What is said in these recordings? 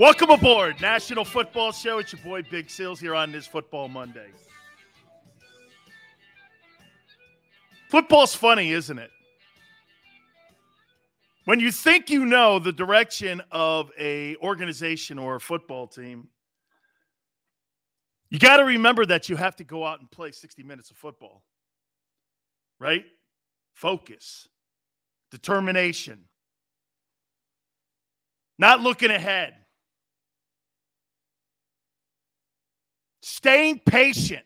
Welcome aboard, National Football Show. It's your boy Big Sills here on this Football Monday. Football's funny, isn't it? When you think you know the direction of a organization or a football team, you got to remember that you have to go out and play 60 minutes of football. Right? Focus, determination, not looking ahead. Staying patient.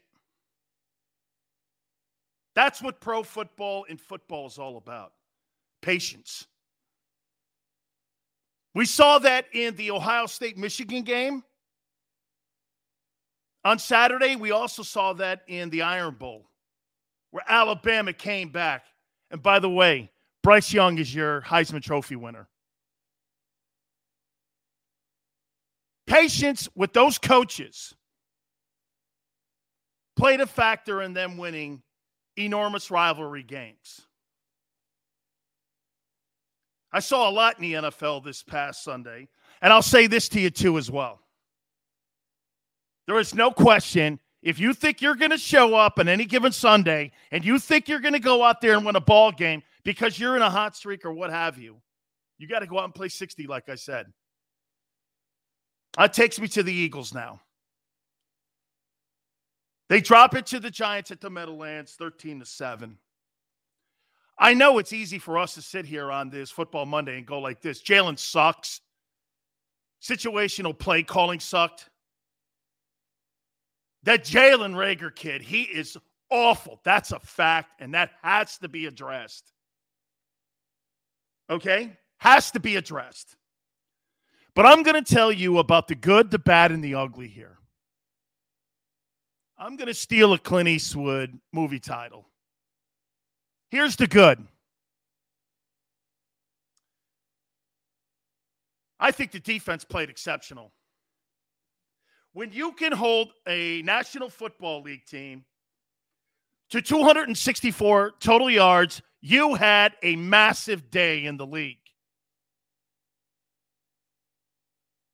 That's what pro football and football is all about patience. We saw that in the Ohio State Michigan game. On Saturday, we also saw that in the Iron Bowl, where Alabama came back. And by the way, Bryce Young is your Heisman Trophy winner. Patience with those coaches played a factor in them winning enormous rivalry games. I saw a lot in the NFL this past Sunday, and I'll say this to you too as well. There is no question if you think you're going to show up on any given Sunday and you think you're going to go out there and win a ball game because you're in a hot streak or what have you, you got to go out and play 60, like I said. That takes me to the Eagles now. They drop it to the Giants at the Meadowlands, 13 to 7. I know it's easy for us to sit here on this football Monday and go like this. Jalen sucks. Situational play calling sucked. That Jalen Reagor kid, he is awful. That's a fact, and that has to be addressed. Okay? Has to be addressed. But I'm going to tell you about the good, the bad, and the ugly here. I'm going to steal a Clint Eastwood movie title. Here's the good. I think the defense played exceptional. When you can hold a National Football League team to 264 total yards, you had a massive day in the league.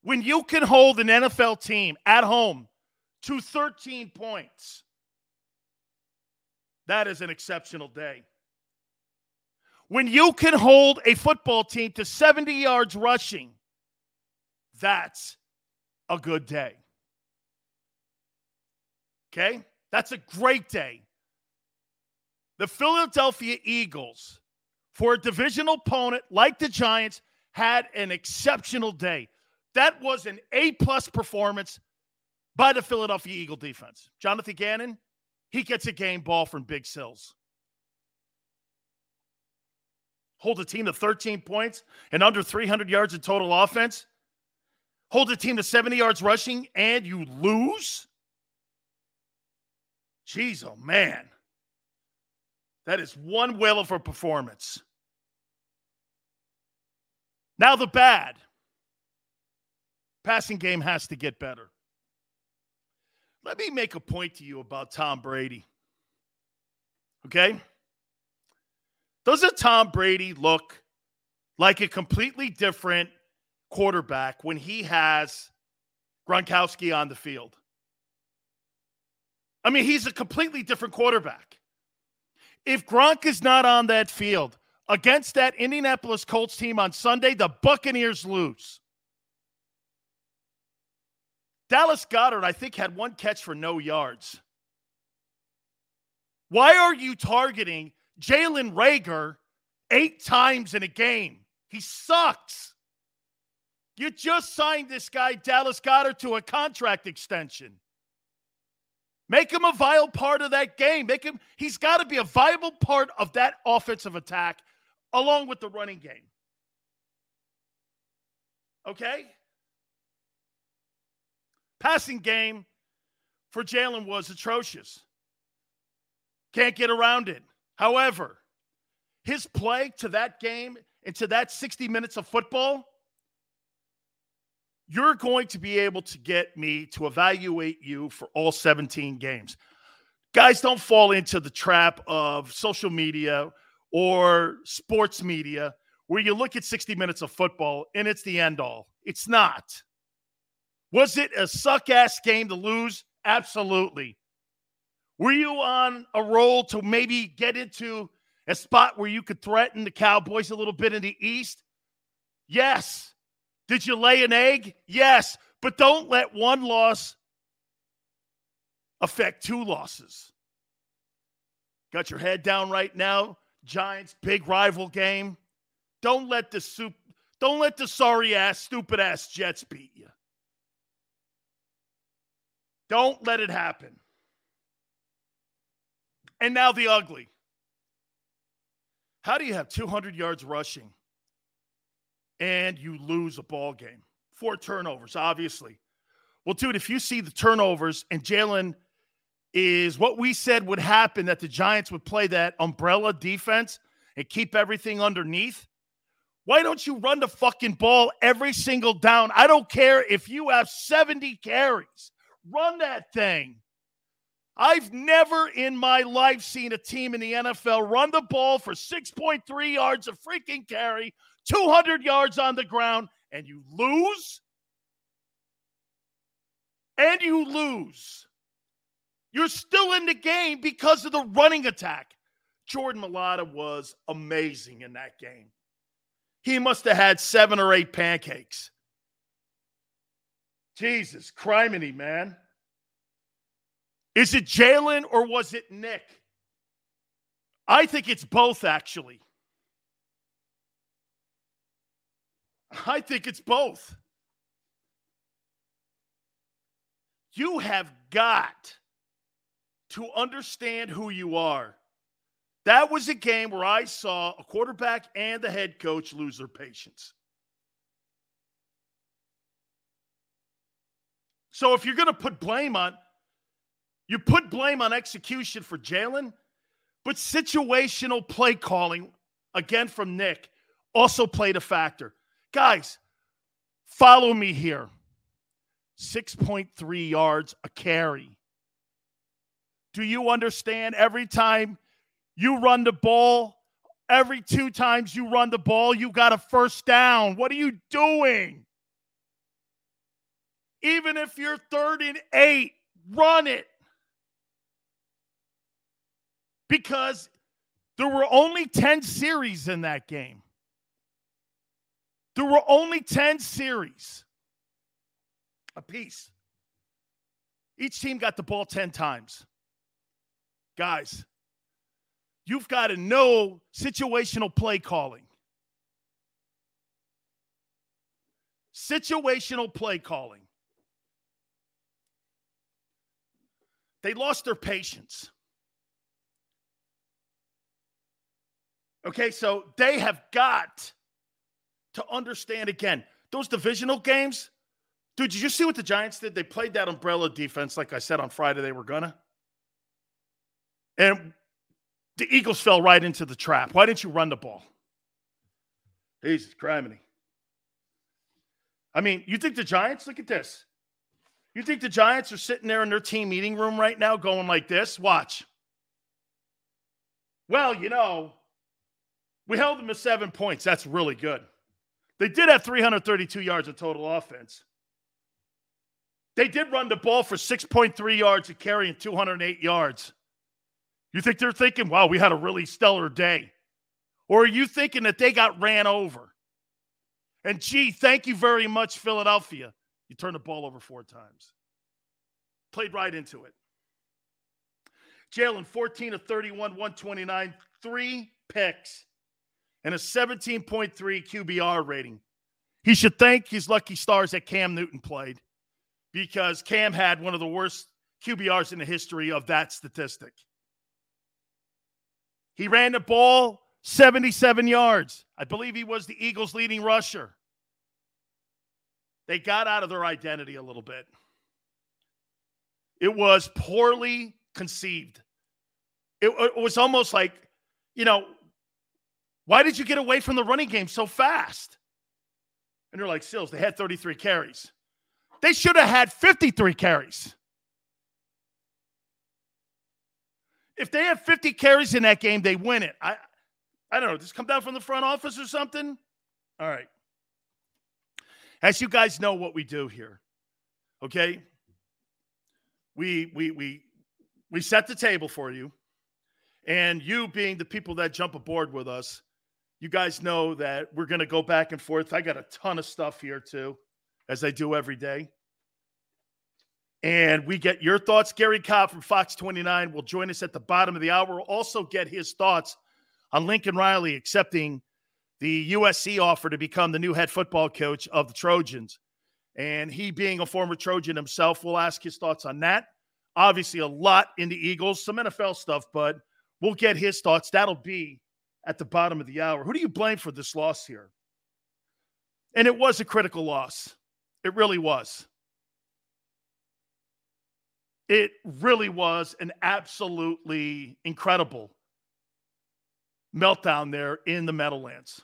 When you can hold an NFL team at home to 13 points. That is an exceptional day. When you can hold a football team to 70 yards rushing, that's a good day. Okay? That's a great day. The Philadelphia Eagles, for a divisional opponent like the Giants, had an exceptional day. That was an A plus performance by the Philadelphia Eagle defense. Jonathan Gannon, he gets a game ball from Big Sills. Hold a team to 13 points and under 300 yards in total offense. Hold a team to 70 yards rushing and you lose. Jeez, oh man. That is one whale of a performance. Now, the bad. Passing game has to get better. Let me make a point to you about Tom Brady. Okay? Doesn't Tom Brady look like a completely different quarterback when he has Gronkowski on the field? I mean, he's a completely different quarterback. If Gronk is not on that field against that Indianapolis Colts team on Sunday, the Buccaneers lose. Dallas Goedert, I think, had one catch for no yards. Why are you targeting Jalen Reagor eight times in a game? He sucks. You just signed this guy, Dallas Goedert, to a contract extension. Make him a viable part of that game. Make him, he's got to be a viable part of that offensive attack along with the running game. Okay? Passing game for Jalen was atrocious. Can't get around it. However, his play to that game and to that 60 minutes of football, you're going to be able to get me to evaluate you for all 17 games. Guys, don't fall into the trap of social media or sports media where you look at 60 minutes of football and it's the end all. It's not. Was it a suck ass game to lose? Absolutely. Were you on a roll to maybe get into a spot where you could threaten the Cowboys a little bit in the East? Yes. Did you lay an egg? Yes. But don't let one loss affect two losses. Got your head down right now. Giants, big rival game. Don't let the soup, don't let the sorry ass, stupid ass Jets beat you. Don't let it happen. And now the ugly. How do you have 200 yards rushing and you lose a ball game? Four turnovers, obviously. Well, dude, if you see the turnovers and Jalen is what we said would happen that the Giants would play that umbrella defense and keep everything underneath. Why don't you run the fucking ball every single down? I don't care if you have 70 carries. Run that thing. I've never in my life seen a team in the NFL run the ball for 6.3 yards of freaking carry, 200 yards on the ground, and you lose. And you lose. You're still in the game because of the running attack. Jordan Mailata was amazing in that game. He must have had seven or eight pancakes. Jesus, criminy, man. Is it Jalen or was it Nick? I think it's both, actually. I think it's both. You have got to understand who you are. That was a game where I saw a quarterback and the head coach lose their patience. So if you're going to put blame on, you put blame on execution for Jalen, but situational play calling, again from Nick, also played a factor. Guys, follow me here 6.3 yards a carry. Do you understand every time you run the ball, every two times you run the ball, you got a first down? What are you doing? Even if you're third and eight, run it. Because there were only 10 series in that game. There were only 10 series a piece. Each team got the ball 10 times. Guys, you've got to know situational play calling. Situational play calling. They lost their patience. Okay, so they have got to understand again those divisional games. Dude, did you see what the Giants did? They played that umbrella defense, like I said on Friday, they were gonna. And the Eagles fell right into the trap. Why didn't you run the ball? Jesus, criminy. I mean, you think the Giants, look at this. You think the Giants are sitting there in their team meeting room right now going like this? Watch. Well, you know, we held them to seven points. That's really good. They did have 332 yards of total offense. They did run the ball for 6.3 yards a carry and 208 yards. You think they're thinking, wow, we had a really stellar day? Or are you thinking that they got ran over? And gee, thank you very much, Philadelphia. You turned the ball over four times. Played right into it. Jalen, 14 of 31, 129, three picks, and a 17.3 QBR rating. He should thank his lucky stars that Cam Newton played because Cam had one of the worst QBRs in the history of that statistic. He ran the ball 77 yards. I believe he was the Eagles' leading rusher. They got out of their identity a little bit. It was poorly conceived. It, it, was almost like, you know, why did you get away from the running game so fast? And they're like, Sills, they had 33 carries. They should have had 53 carries. If they have 50 carries in that game, they win it. I I don't know. Does come down from the front office or something? All right. As you guys know what we do here. Okay? We we we we set the table for you. And you being the people that jump aboard with us, you guys know that we're going to go back and forth. I got a ton of stuff here too, as I do every day. And we get your thoughts. Garry Cobb from Fox 29 will join us at the bottom of the hour. We'll also get his thoughts on Lincoln Riley accepting the USC offer to become the new head football coach of the Trojans. And he, being a former Trojan himself, will ask his thoughts on that. Obviously, a lot in the Eagles, some NFL stuff, but we'll get his thoughts. That'll be at the bottom of the hour. Who do you blame for this loss here? And it was a critical loss. It really was. It really was an absolutely incredible meltdown there in the Meadowlands.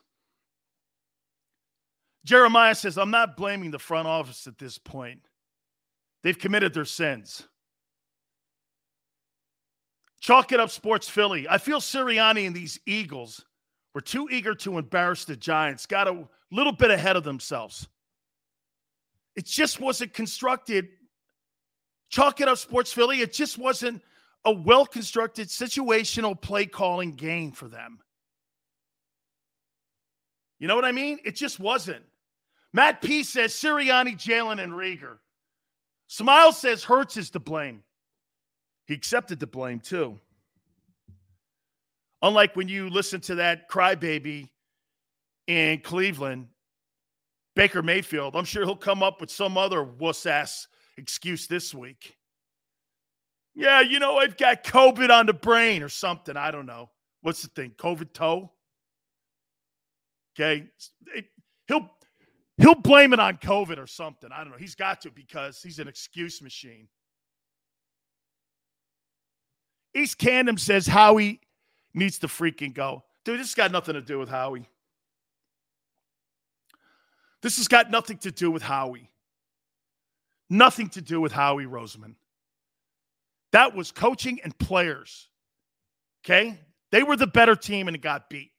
Jeremiah says, I'm not blaming the front office at this point. They've committed their sins. Chalk it up, Sports Philly. I feel Sirianni and these Eagles were too eager to embarrass the Giants, got a little bit ahead of themselves. It just wasn't constructed. Chalk it up, Sports Philly. It just wasn't a well constructed situational play calling game for them. You know what I mean? It just wasn't. Matt P says Sirianni, Jalen, and Reagor. Smile says Hurts is to blame. He accepted the blame too. Unlike when you listen to that crybaby in Cleveland, Baker Mayfield, I'm sure he'll come up with some other wuss ass excuse this week. Yeah, you know, I've got COVID on the brain or something. I don't know. What's the thing? COVID toe? Okay. He'll he'll blame it on COVID or something. I don't know. He's got to because he's an excuse machine. East Camden says Howie needs to freaking go. Dude, this has got nothing to do with Howie. This has got nothing to do with Howie. Nothing to do with Howie Roseman. That was coaching and players. Okay? They were the better team and it got beat.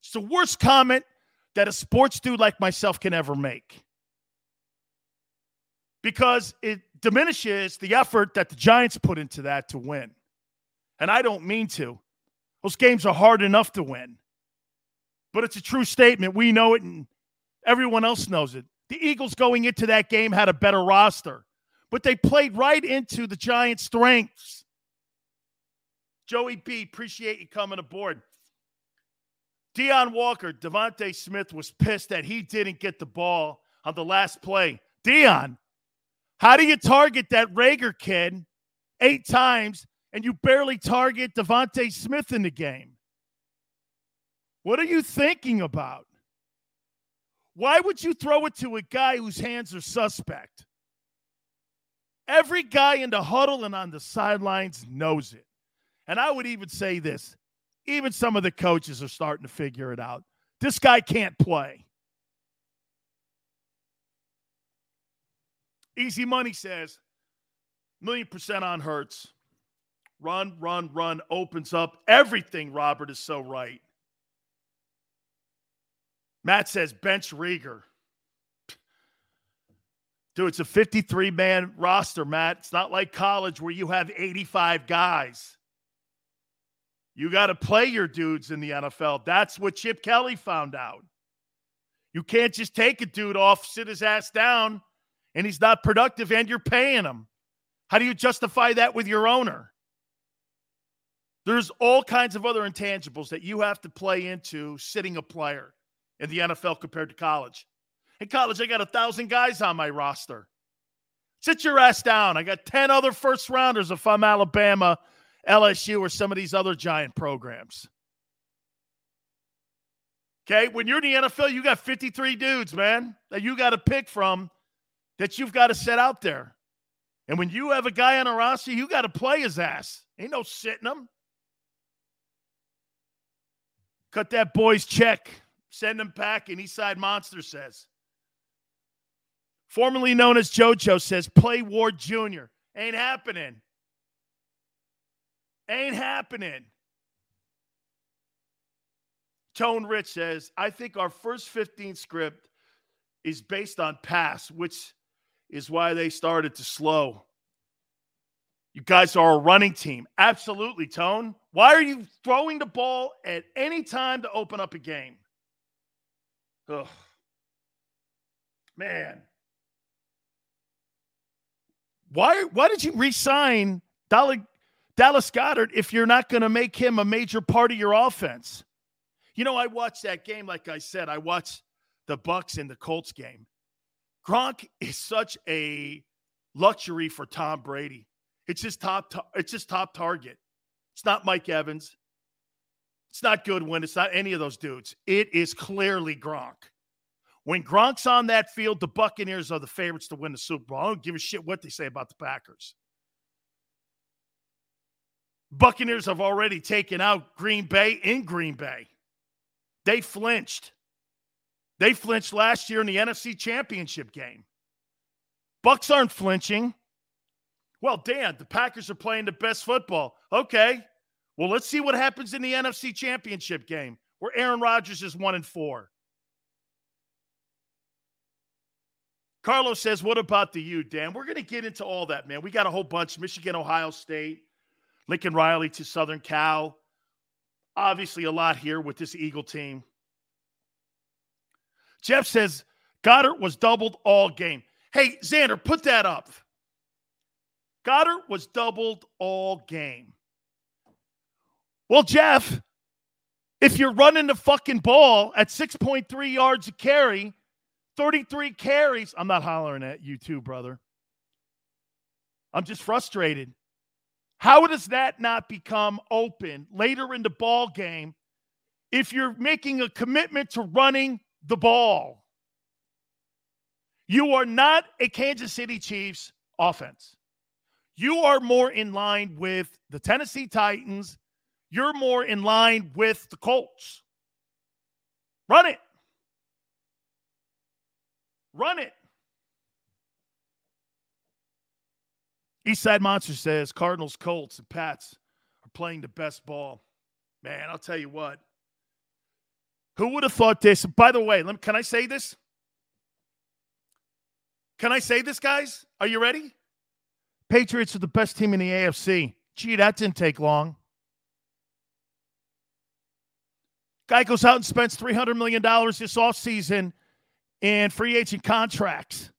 It's the worst comment that a sports dude like myself can ever make because it diminishes the effort that the Giants put into that to win. And I don't mean to. Those games are hard enough to win. But it's a true statement. We know it and everyone else knows it. The Eagles going into that game had a better roster, but they played right into the Giants' strengths. Joey B, appreciate you coming aboard. Deon Walker, DeVonta Smith was pissed that he didn't get the ball on the last play. Deon, how do you target that Reagor kid eight times and you barely target DeVonta Smith in the game? What are you thinking about? Why would you throw it to a guy whose hands are suspect? Every guy in the huddle and on the sidelines knows it. And I would even say this even some of the coaches are starting to figure it out. This guy can't play. Easy Money says, million percent on Hurts. Run, run, run opens up everything. Robert is so right. Matt says, bench Reagor. Dude, it's a 53 man roster, Matt. It's not like college where you have 85 guys. You got to play your dudes in the NFL. That's what Chip Kelly found out. You can't just take a dude off, sit his ass down, and he's not productive and you're paying him. How do you justify that with your owner? There's all kinds of other intangibles that you have to play into sitting a player in the NFL compared to college. In college, I got a thousand guys on my roster. Sit your ass down. I got 10 other first rounders if I'm Alabama LSU or some of these other giant programs. Okay, when you're in the NFL, you got 53 dudes, man, that you got to pick from that you've got to set out there. And when you have a guy on a roster, you got to play his ass. Ain't no sitting him. Cut that boy's check. Send him packing. Eastside Monster says. Formerly known as JoJo says, play Ward Jr. Ain't happening. Ain't happening. Tone Rich says, I think our first 15 script is based on pass, which is why they started to slow. You guys are a running team. Absolutely, Tone. Why are you throwing the ball at any time to open up a game? Ugh. Man. Why, why did you resign Dallas Goedert if you're not going to make him a major part of your offense? You know, I watched that game. Like I said, I watched the Bucks and the Colts game. Gronk is such a luxury for Tom Brady. It's just top. It's just top target. It's not Mike Evans. It's not Goodwin. It's not any of those dudes. It is clearly Gronk. When Gronk's on that field, the Buccaneers are the favorites to win the Super Bowl. I don't give a shit what they say about the Packers. Buccaneers have already taken out Green Bay in Green Bay. They flinched. They flinched last year in the NFC Championship game. Bucks aren't flinching. Well, Dan, the Packers are playing the best football. Okay. Well, let's see what happens in the NFC Championship game where Aaron Rodgers is 1 and 4. Carlos says, What about the U, Dan? We're going to get into all that, man. We got a whole bunch Michigan, Ohio State, Lincoln Riley to Southern Cal. Obviously, a lot here with this Eagle team. Jeff says Goedert was doubled all game. Hey, Xander, put that up. Goedert was doubled all game. Well, Jeff, if you're running the fucking ball at 6.3 yards a carry, 33 carries, I'm not hollering at you too, brother. I'm just frustrated. How does that not become open later in the ball game if you're making a commitment to running the ball? You are not a Kansas City Chiefs offense. You are more in line with the Tennessee Titans. You're more in line with the Colts. Run it. Run it. Eastside Monster says Cardinals, Colts, and Pats are playing the best ball. Man, I'll tell you what. Who would have thought this? By the way, me, can I say this? Can I say this, guys? Are you ready? Patriots are the best team in the AFC. Gee, that didn't take long. Guy goes out and spends $300 million this offseason in free agent contracts,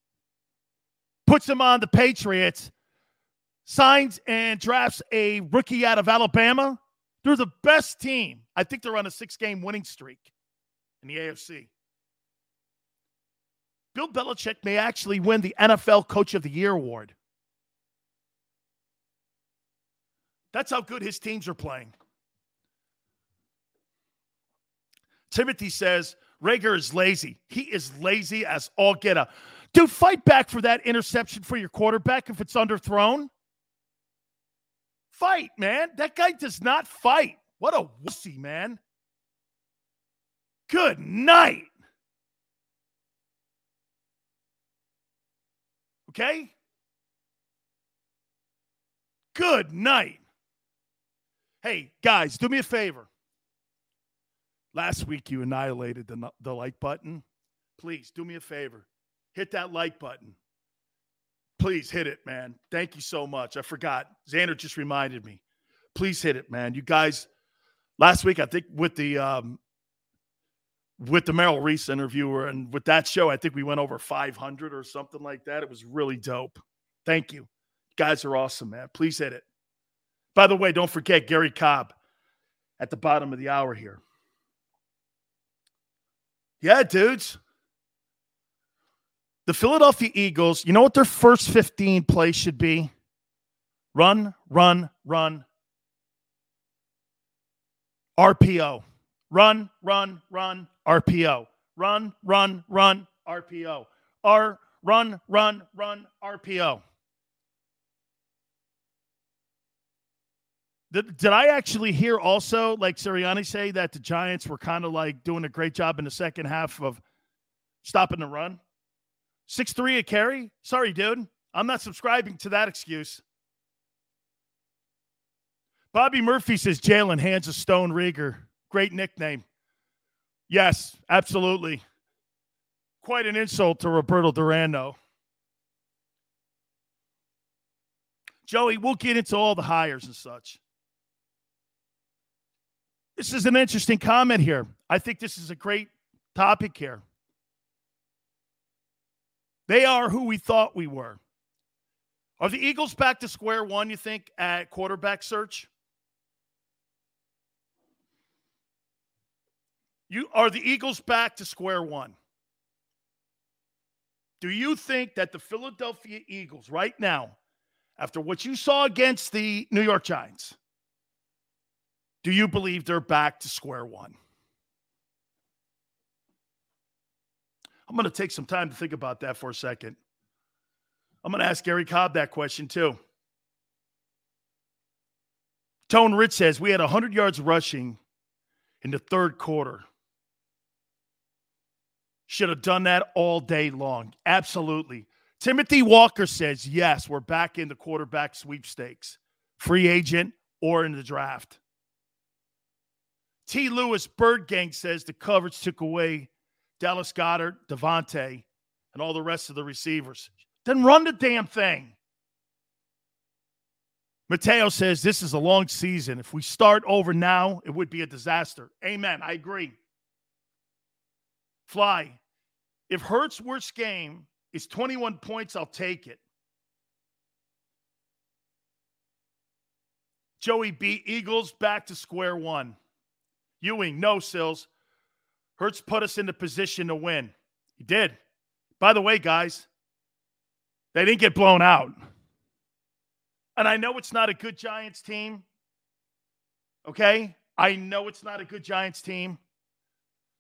puts him on the Patriots, signs and drafts a rookie out of Alabama. They're the best team. I think they're on a six game winning streak in the AFC. Bill Belichick may actually win the NFL Coach of the Year award. That's how good his teams are playing. Timothy says Reagor is lazy. He is lazy as all get up. Dude, fight back for that interception for your quarterback if it's underthrown. Fight, man. That guy does not fight. What a wussy, man. Good night. Okay? Good night. Hey, guys, do me a favor. Last week you annihilated the, the like button. Please do me a favor. Hit that like button. Please hit it, man. Thank you so much. I forgot. Xander just reminded me. Please hit it, man. You guys, last week, I think with the um, with the Merrill Reese interviewer and with that show, I think we went over 500 or something like that. It was really dope. Thank you. you guys are awesome, man. Please hit it. By the way, don't forget Garry Cobb at the bottom of the hour here. Yeah, dudes. The Philadelphia Eagles, you know what their first 15 plays should be? Run, run, run. RPO. Run, run, run, RPO. Run, run, run, RPO. R, run, run, run, RPO. Did, did I actually hear also, like Sirianni say, that the Giants were kind of like doing a great job in the second half of stopping the run? Six three a carry? Sorry, dude. I'm not subscribing to that excuse. Bobby Murphy says Jalen hands a stone Reagor. Great nickname. Yes, absolutely. Quite an insult to Roberto Durano. Joey, we'll get into all the hires and such. This is an interesting comment here. I think this is a great topic here. They are who we thought we were. Are the Eagles back to square one, you think, at quarterback search? You are the Eagles back to square one? Do you think that the Philadelphia Eagles right now, after what you saw against the New York Giants, do you believe they're back to square one? I'm going to take some time to think about that for a second. I'm going to ask Garry Cobb that question too. Tone Rich says we had 100 yards rushing in the third quarter. Should have done that all day long. Absolutely. Timothy Walker says, yes, we're back in the quarterback sweepstakes, free agent or in the draft. T. Lewis Bird Gang says the coverage took away Dallas Goedert, DeVonta, and all the rest of the receivers. Then run the damn thing. Mateo says this is a long season. If we start over now, it would be a disaster. Amen. I agree. Fly. If Hurts' worst game is 21 points, I'll take it. Joey B. Eagles back to square one. Ewing, no, Sills. Hurts put us in the position to win. He did. By the way, guys, they didn't get blown out. And I know it's not a good Giants team. Okay? I know it's not a good Giants team.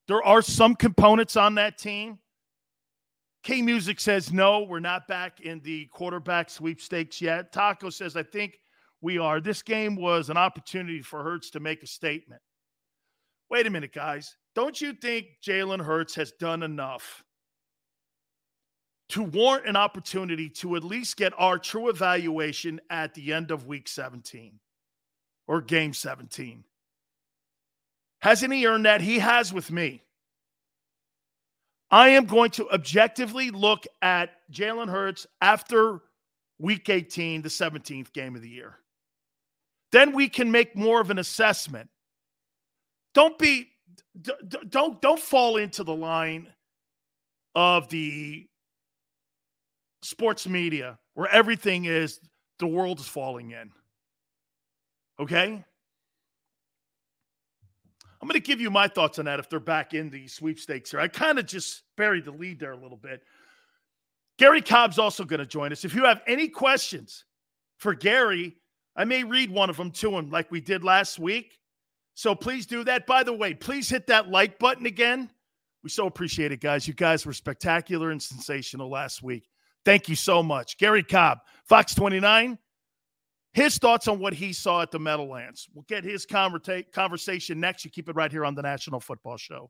There are some components on that team K Music says, no, we're not back in the quarterback sweepstakes yet. Taco says, I think we are. This game was an opportunity for Hurts to make a statement. Wait a minute, guys. Don't you think Jalen Hurts has done enough to warrant an opportunity to at least get our true evaluation at the end of week 17 or game 17? Hasn't he earned that? He has with me. I am going to objectively look at Jalen Hurts after week 18, the 17th game of the year. Then we can make more of an assessment. Don't be don't don't fall into the line of the sports media where everything is the world is falling in. Okay? I'm going to give you my thoughts on that if they're back in the sweepstakes here. I kind of just buried the lead there a little bit. Garry Cobb's also going to join us. If you have any questions for Garry, I may read one of them to him like we did last week. So please do that. By the way, please hit that like button again. We so appreciate it, guys. You guys were spectacular and sensational last week. Thank you so much. Garry Cobb, Fox 29 his thoughts on what he saw at the Meadowlands. We'll get his conversa- conversation next. You keep it right here on the National Football Show.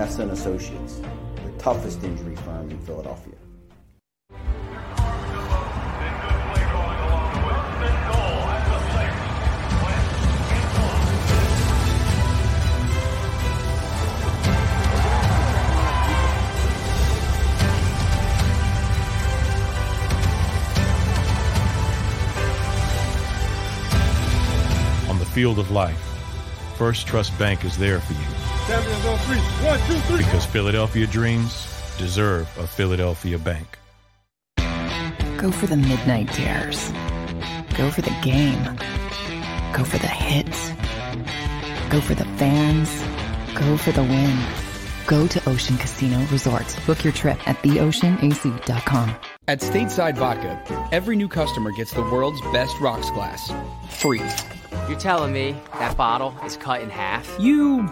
Messa and Associates, the toughest injury firm in Philadelphia. On the field of life, First Trust Bank is there for you Champions on three. One, two, three. Because Philadelphia dreams deserve a Philadelphia bank. Go for the midnight dares. Go for the game. Go for the hits. Go for the fans. Go for the win. Go to Ocean Casino Resort. Book your trip at theoceanac.com. At Stateside Vodka, every new customer gets the world's best rocks glass. Free. You're telling me that bottle is cut in half? You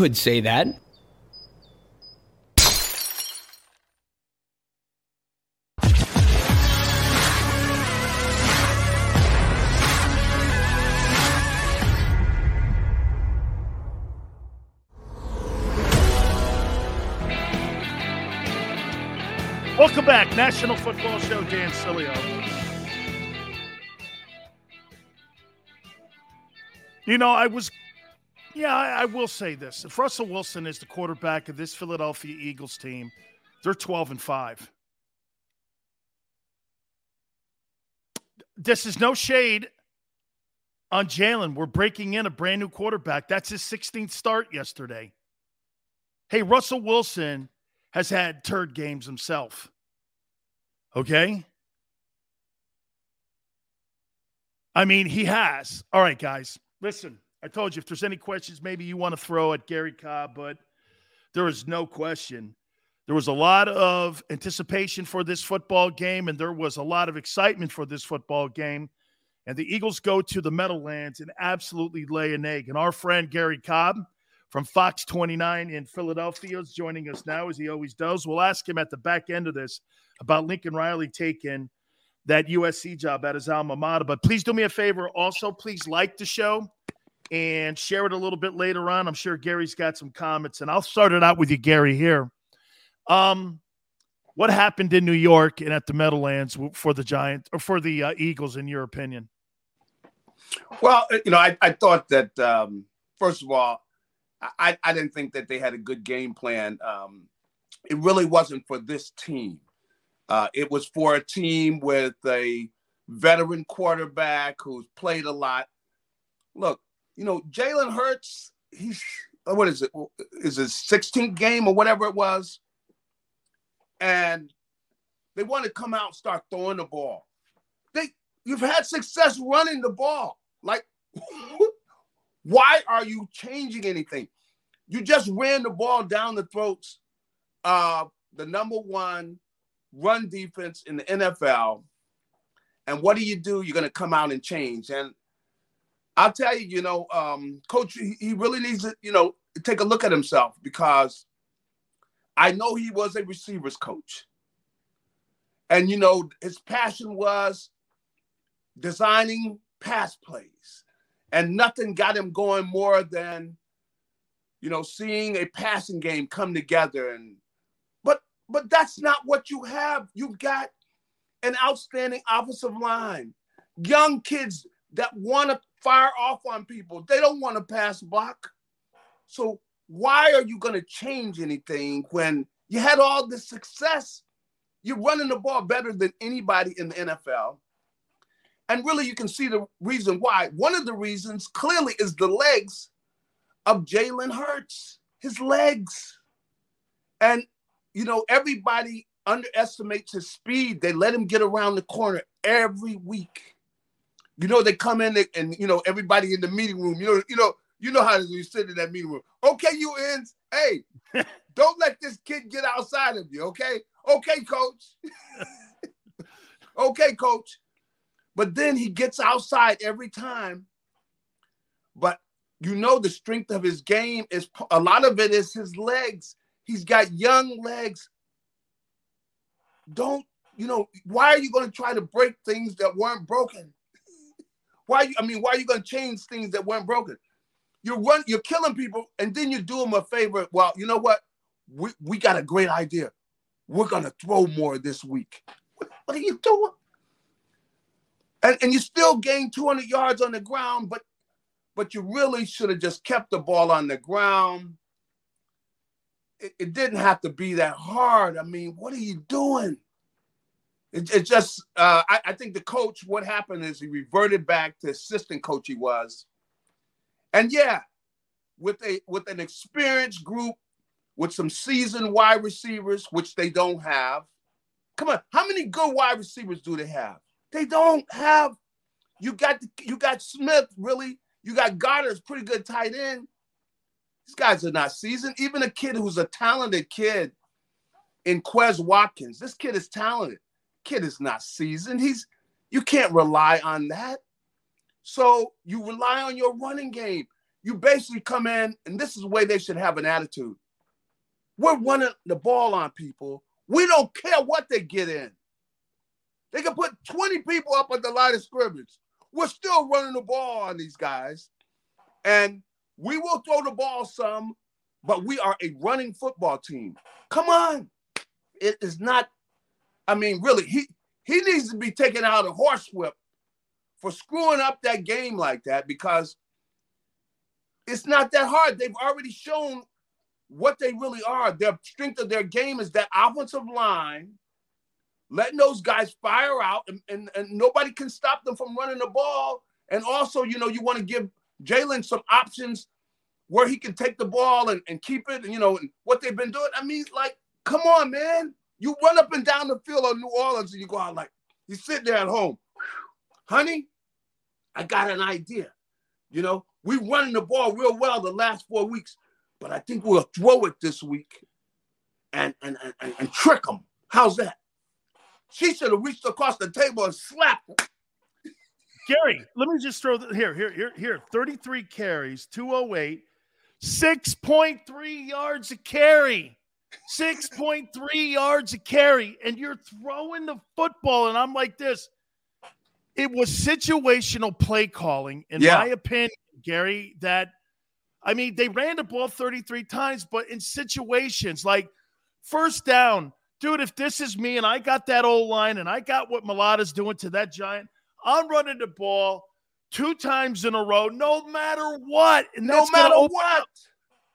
could say that. Welcome back, National Football Show. Dan Sileo. You know, I was yeah, I, I, will say this. If Russell Wilson is the quarterback of this Philadelphia Eagles team, they're 12 and 5. This is no shade on Jalen. We're breaking in a brand new quarterback. That's his 16th start yesterday. Hey, Russell Wilson has had turd games himself. Okay? I mean, he has. All right, guys, listen. I told you if there's any questions, maybe you want to throw at Garry Cobb, but there is no question. There was a lot of anticipation for this football game, and there was a lot of excitement for this football game. And the Eagles go to the Meadowlands and absolutely lay an egg. And our friend Garry Cobb from Fox 29 in Philadelphia is joining us now, as he always does. We'll ask him at the back end of this about Lincoln Riley taking that USC job at his alma mater. But please do me a favor. Also, please like the show and share it a little bit later on. I'm sure Garry's got some comments, and I'll start it out with you, Garry. Here, um, what happened in New York and at the Meadowlands for the Giants or for the uh, Eagles, in your opinion? Well, uh, you know, I, I thought that um, first of all, I, I didn't think that they had a good game plan. Um, it really wasn't for this team. Uh, it was for a team with a veteran quarterback who's played a lot. Look, you know, Jalen Hurts, he's uh, what is it? Is his 16th game or whatever it was? And they want to come out and start throwing the ball. They you've had success running the ball. Like, why are you changing anything? You just ran the ball down the throats of the number one run defense in the NFL. And what do you do? You're going to come out and change. And I'll tell you, you know, um, coach, he really needs to, you know, take a look at himself because I know he was a receivers coach. And, you know, his passion was designing pass plays. And nothing got him going more than, you know, seeing a passing game come together. And but but that's not what you have. You've got an outstanding offensive line, young kids that want to fire off on people. They don't want to pass block. So why are you going to change anything when you had all this success? You're running the ball better than anybody in the NFL. And really, you can see the reason why. One of the reasons clearly is the legs of Jalen Hurts, his legs. And, you know, everybody underestimates his speed. They let him get around the corner every week. You know, they come in and you know everybody in the meeting room. You know, you know you know how you sit in that meeting room. Okay, you ends. Hey, don't let this kid get outside of you. Okay, okay, coach. okay, coach. But then he gets outside every time. But you know the strength of his game is a lot of it is his legs. He's got young legs. Don't you know why are you going to try to break things that weren't broken? Why I mean, why are you going to change things that weren't broken? You're run, you're killing people, and then you do them a favor. Well, you know what? We we got a great idea. We're gonna throw more this week. What, what are you doing? And and you still gain 200 yards on the ground, but but you really should have just kept the ball on the ground. It, it didn't have to be that hard. I mean, what are you doing? It, it just, uh, I, I think the coach, what happened is he reverted back to assistant coach he was. And yeah, with a with an experienced group, with some seasoned wide receivers, which they don't have. Come on, how many good wide receivers do they have? They don't have. You got you got Smith, really. You got Goedert's pretty good tight end. These guys are not seasoned. Even a kid who's a talented kid in Quez Watkins, this kid is talented kid is not seasoned. He's you can't rely on that. So you rely on your running game. You basically come in, and this is the way they should have an attitude. We're running the ball on people. We don't care what they get in. They can put 20 people up at the line of scrimmage. We're still running the ball on these guys. And we will throw the ball some, but we are a running football team. Come on. It is not I mean, really, he he needs to be taken out of horsewhip for screwing up that game like that because it's not that hard. They've already shown what they really are. Their strength of their game is that offensive line, letting those guys fire out, and, and, and nobody can stop them from running the ball. And also, you know, you want to give Jalen some options where he can take the ball and, and keep it, and you know, and what they've been doing. I mean, like, come on, man. You run up and down the field of New Orleans and you go out like, you sit there at home. Honey, I got an idea. You know, we running the ball real well the last four weeks, but I think we'll throw it this week and and and, and trick them. How's that? She should have reached across the table and slapped him. Garry, let me just throw the, here, here, here, here. 33 carries, 208, 6.3 yards a carry. 6.3 yards a carry, and you're throwing the football. And I'm like this. It was situational play calling, in yeah. my opinion, Garry, that I mean, they ran the ball 33 times, but in situations like first down, dude, if this is me and I got that old line and I got what Mailata's doing to that giant, I'm running the ball two times in a row, no matter what. And no matter what.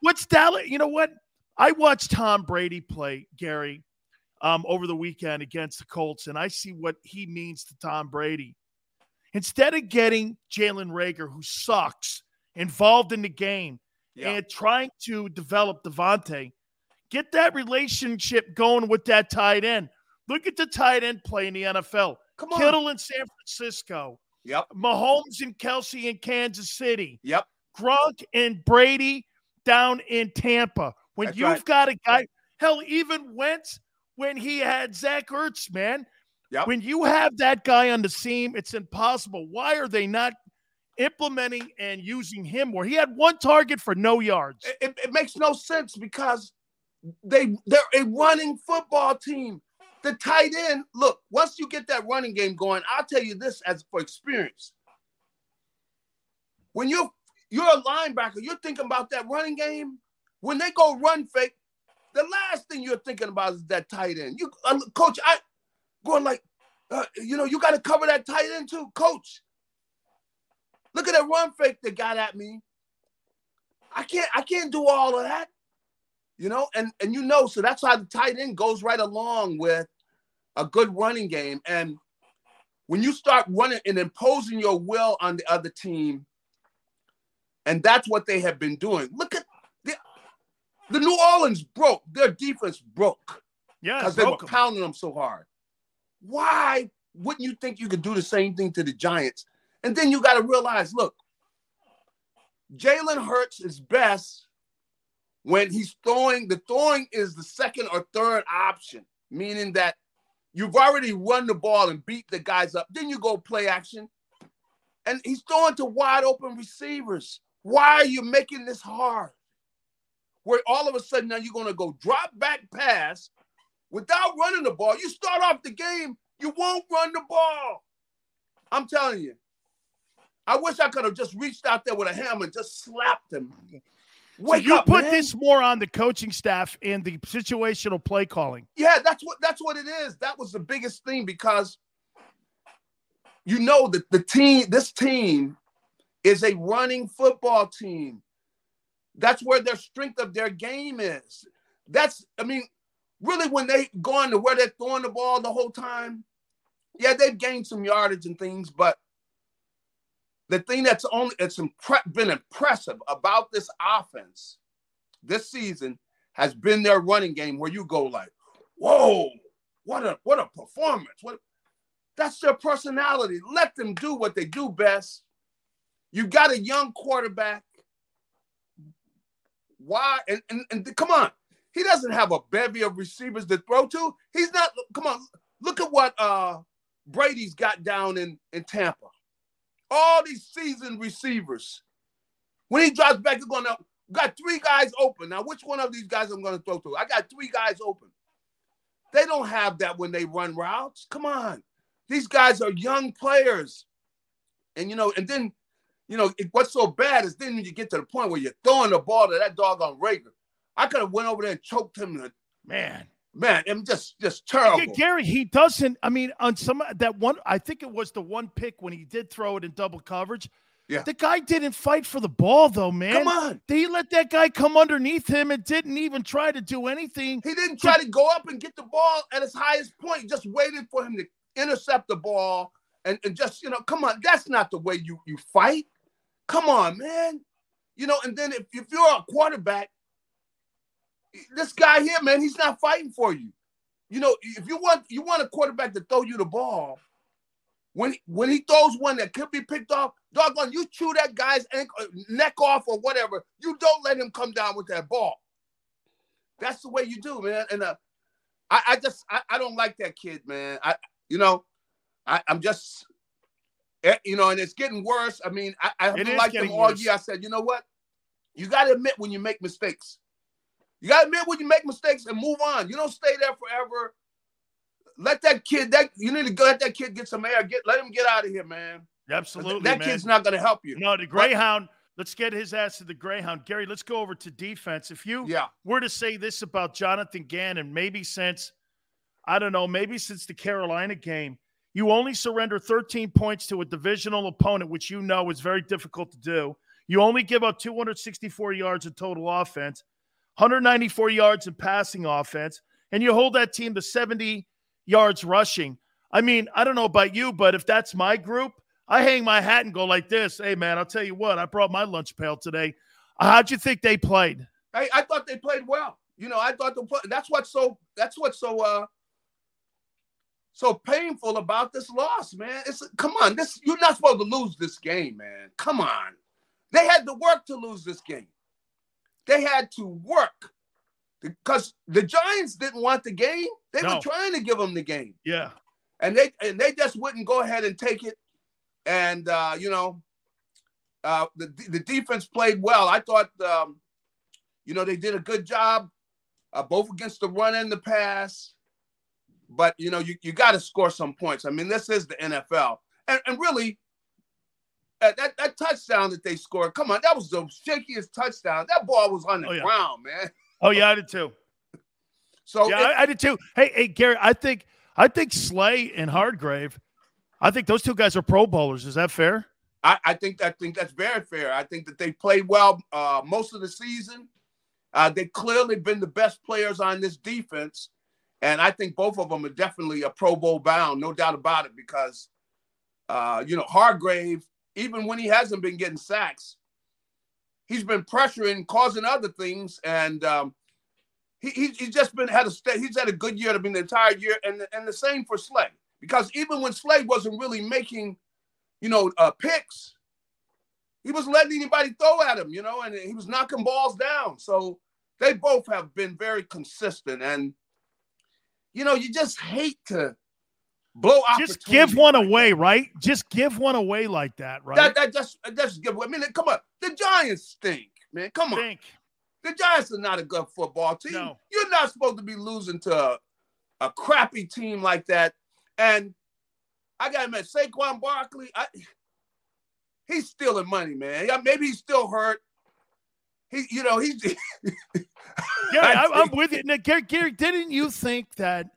What's Dallas? You know what? I watched Tom Brady play, Garry, um, over the weekend against the Colts, and I see what he means to Tom Brady. Instead of getting Jalen Reagor, who sucks, involved in the game yeah. and trying to develop DeVonta, get that relationship going with that tight end. Look at the tight end play in the NFL. Come on. Kittle in San Francisco. Yep. Mahomes and Kelce in Kansas City. Yep. Gronk and Brady down in Tampa. When That's you've right. got a guy, hell, even Wentz when he had Zach Ertz, man. Yep. When you have that guy on the seam, it's impossible. Why are they not implementing and using him more? He had one target for no yards. It, it, it makes no sense because they they're a running football team. The tight end, look, once you get that running game going, I'll tell you this as for experience. When you're you're a linebacker, you're thinking about that running game. When they go run fake, the last thing you're thinking about is that tight end. You, uh, coach, I going like, uh, you know, you got to cover that tight end too, coach. Look at that run fake that got at me. I can't, I can't do all of that, you know, and and you know, so that's why the tight end goes right along with a good running game. And when you start running and imposing your will on the other team, and that's what they have been doing. Look at the New Orleans broke. Their defense broke. Yeah, because they were pounding them so hard. Why wouldn't you think you could do the same thing to the Giants? And then you got to realize, look, Jalen Hurts is best when he's throwing. The throwing is the second or third option, meaning that you've already run the ball and beat the guys up. Then you go play action, and he's throwing to wide open receivers. Why are you making this hard? Where all of a sudden now you're going to go drop back pass without running the ball. You start off the game, you won't run the ball. I'm telling you. I wish I could have just reached out there with a hammer and just slapped him. Wake so you up, put man. this more on the coaching staff and the situational play calling. Yeah, that's what that's what it is. That was the biggest thing because you know that the team, this team, is a running football team. That's where their strength of their game is. That's, I mean, really when they go into where they're throwing the ball the whole time, yeah, they've gained some yardage and things, but the thing that's only it's impre- been impressive about this offense this season has been their running game where you go like, whoa, what a what a performance. What that's their personality. Let them do what they do best. You got a young quarterback. Why? And, and, and come on, he doesn't have a bevy of receivers to throw to. He's not. Come on, look at what uh, Brady's got down in in Tampa. All these seasoned receivers. When he drops back, he's going to got three guys open. Now, which one of these guys I'm going to throw to? I got three guys open. They don't have that when they run routes. Come on. These guys are young players. And you know, and then, you know, it, what's so bad is then you get to the point where you're throwing the ball to that dog on Reagor. I could have went over there and choked him. And, man, man, I'm just just terrible. Yeah, Garry, he doesn't. I mean, on some that one, I think it was the one pick when he did throw it in double coverage. Yeah. The guy didn't fight for the ball though, man. Come on. They let that guy come underneath him and didn't even try to do anything. He didn't try to, to go up and get the ball at his highest point. He just waited for him to intercept the ball and, and just, you know, come on, that's not the way you, you fight. Come on, man. You know, and then if, if you're a quarterback, this guy here, man, he's not fighting for you. You know, if you want you want a quarterback to throw you the ball, when when he throws one that could be picked off, doggone, you chew that guy's ankle, neck off or whatever. You don't let him come down with that ball. That's the way you do, man. And uh, I, I just I, I don't like that kid, man. I you know, I, I'm just, Eh, you know, and it's getting worse. I mean, I, I haven't liked them all worse. year. I said, you know what? You got to admit when you make mistakes. You got to admit when you make mistakes and move on. You don't stay there forever. Let that kid, that you need to let that kid get some air. Get let him get out of here, man. Absolutely, that man. kid's not going to help you. No, the Greyhound. But, let's get his ass to the Greyhound. Garry, let's go over to defense. If you yeah. were to say this about Jonathan Gannon, maybe since I don't know, maybe since the Carolina game, you only surrender 13 points to a divisional opponent, which you know is very difficult to do. You only give up 264 yards of total offense, 194 yards in passing offense, and you hold that team to 70 yards rushing. I mean, I don't know about you, but if that's my group, I hang my hat and go like this. Hey, man, I'll tell you what, I brought my lunch pail today. How'd you think they played? I, I thought they played well. You know, I thought the that's what's so that's what's so uh so painful about this loss, man. It's come on, this you're not supposed to lose this game, man. Come on. They had to work to lose this game. They had to work because the Giants didn't want the game. They no. were trying to give them the game. Yeah. And they and they just wouldn't go ahead and take it. And uh, you know, uh, the the defense played well. I thought, um, you know, they did a good job, uh, both against the run and the pass but you know, you, you got to score some points. I mean, this is the NFL. And, and really, uh, that, that touchdown that they scored, come on, that was the shakiest touchdown. That ball was on the oh, yeah. ground, man. Oh, yeah, I did too. So yeah, it, I, I, did too. Hey, hey, Garry, I think I think Slay and Hargrave, I think those two guys are Pro Bowlers. Is that fair? I, I think I think that's very fair. I think that they played well uh, most of the season. Uh, they've clearly been the best players on this defense. And I think both of them are definitely a Pro Bowl bound, no doubt about it, because, uh, you know, Hargrave, even when he hasn't been getting sacks, he's been pressuring, causing other things. And um, he, he, he's just been had a. He's had a good year to be the entire year. And, and the same for Slay, because even when Slay wasn't really making, you know, uh, picks, he was letting anybody throw at him, you know, and he was knocking balls down. So they both have been very consistent. And, you know, you just hate to blow out. Just give one like away, that. right? Just give one away like that, right? That, that just, just give. I mean, come on. The Giants stink, man. Come on. Stink. The Giants are not a good football team. No. You're not supposed to be losing to a, a crappy team like that. And I got to admit, Saquon Barkley, I, he's stealing money, man. Yeah, maybe he's still hurt. He, you know, he's. Garry, I, am with you. Now, Garry, Garry, didn't you think that?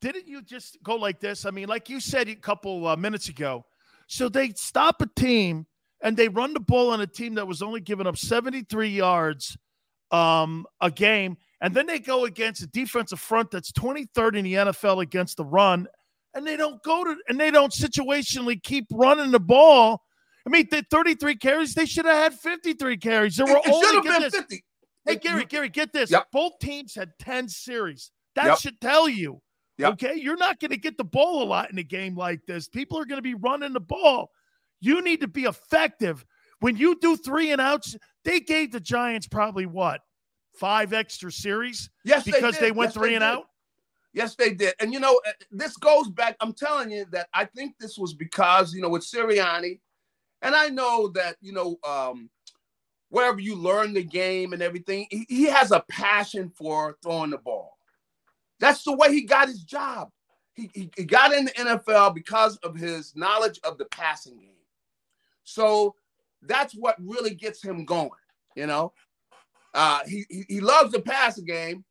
Didn't you just go like this? I mean, like you said a couple uh, minutes ago. So they stop a team and they run the ball on a team that was only giving up 73 yards um, a game, and then they go against a defensive front that's 23rd in the NFL against the run, and they don't go to and they don't situationally keep running the ball I mean, the 33 carries, they should have had 53 carries. There were it, it only been this. 50. Hey, Garry, Garry, get this. Yep. Both teams had 10 series. That yep. should tell you. Yep. Okay. You're not going to get the ball a lot in a game like this. People are going to be running the ball. You need to be effective. When you do three and outs, they gave the Giants probably what? Five extra series? Yes, because they, they went yes, three they and did. out? Yes, they did. And you know, uh, this goes back. I'm telling you that I think this was because, you know, with Sirianni, and I know that, you know, um, wherever you learn the game and everything, he, he has a passion for throwing the ball. That's the way he got his job. He, he, he got in the NFL because of his knowledge of the passing game. So that's what really gets him going, you know. Uh, he, he, he loves the passing game,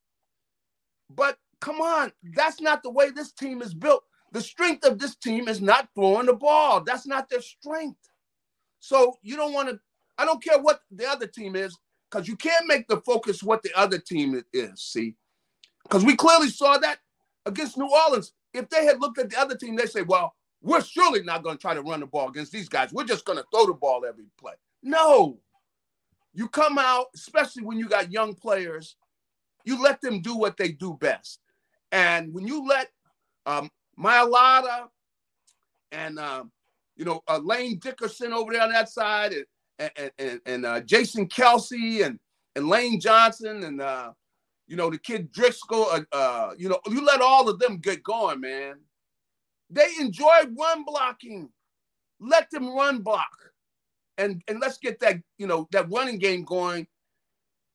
but come on, that's not the way this team is built. The strength of this team is not throwing the ball. That's not their strength. So you don't want to, I don't care what the other team is, because you can't make the focus what the other team is, see? Because we clearly saw that against New Orleans. If they had looked at the other team, they say, well, we're surely not going to try to run the ball against these guys. We're just going to throw the ball every play. No. You come out, especially when you got young players, you let them do what they do best. And when you let um, Mailata and um, you know, uh, Lane Dickerson over there on that side, and and and, and uh, Jason Kelce and and Lane Johnson and uh, you know the kid Driscoll. Uh, uh, you know, you let all of them get going, man. They enjoy run blocking. Let them run block, and and let's get that you know that running game going.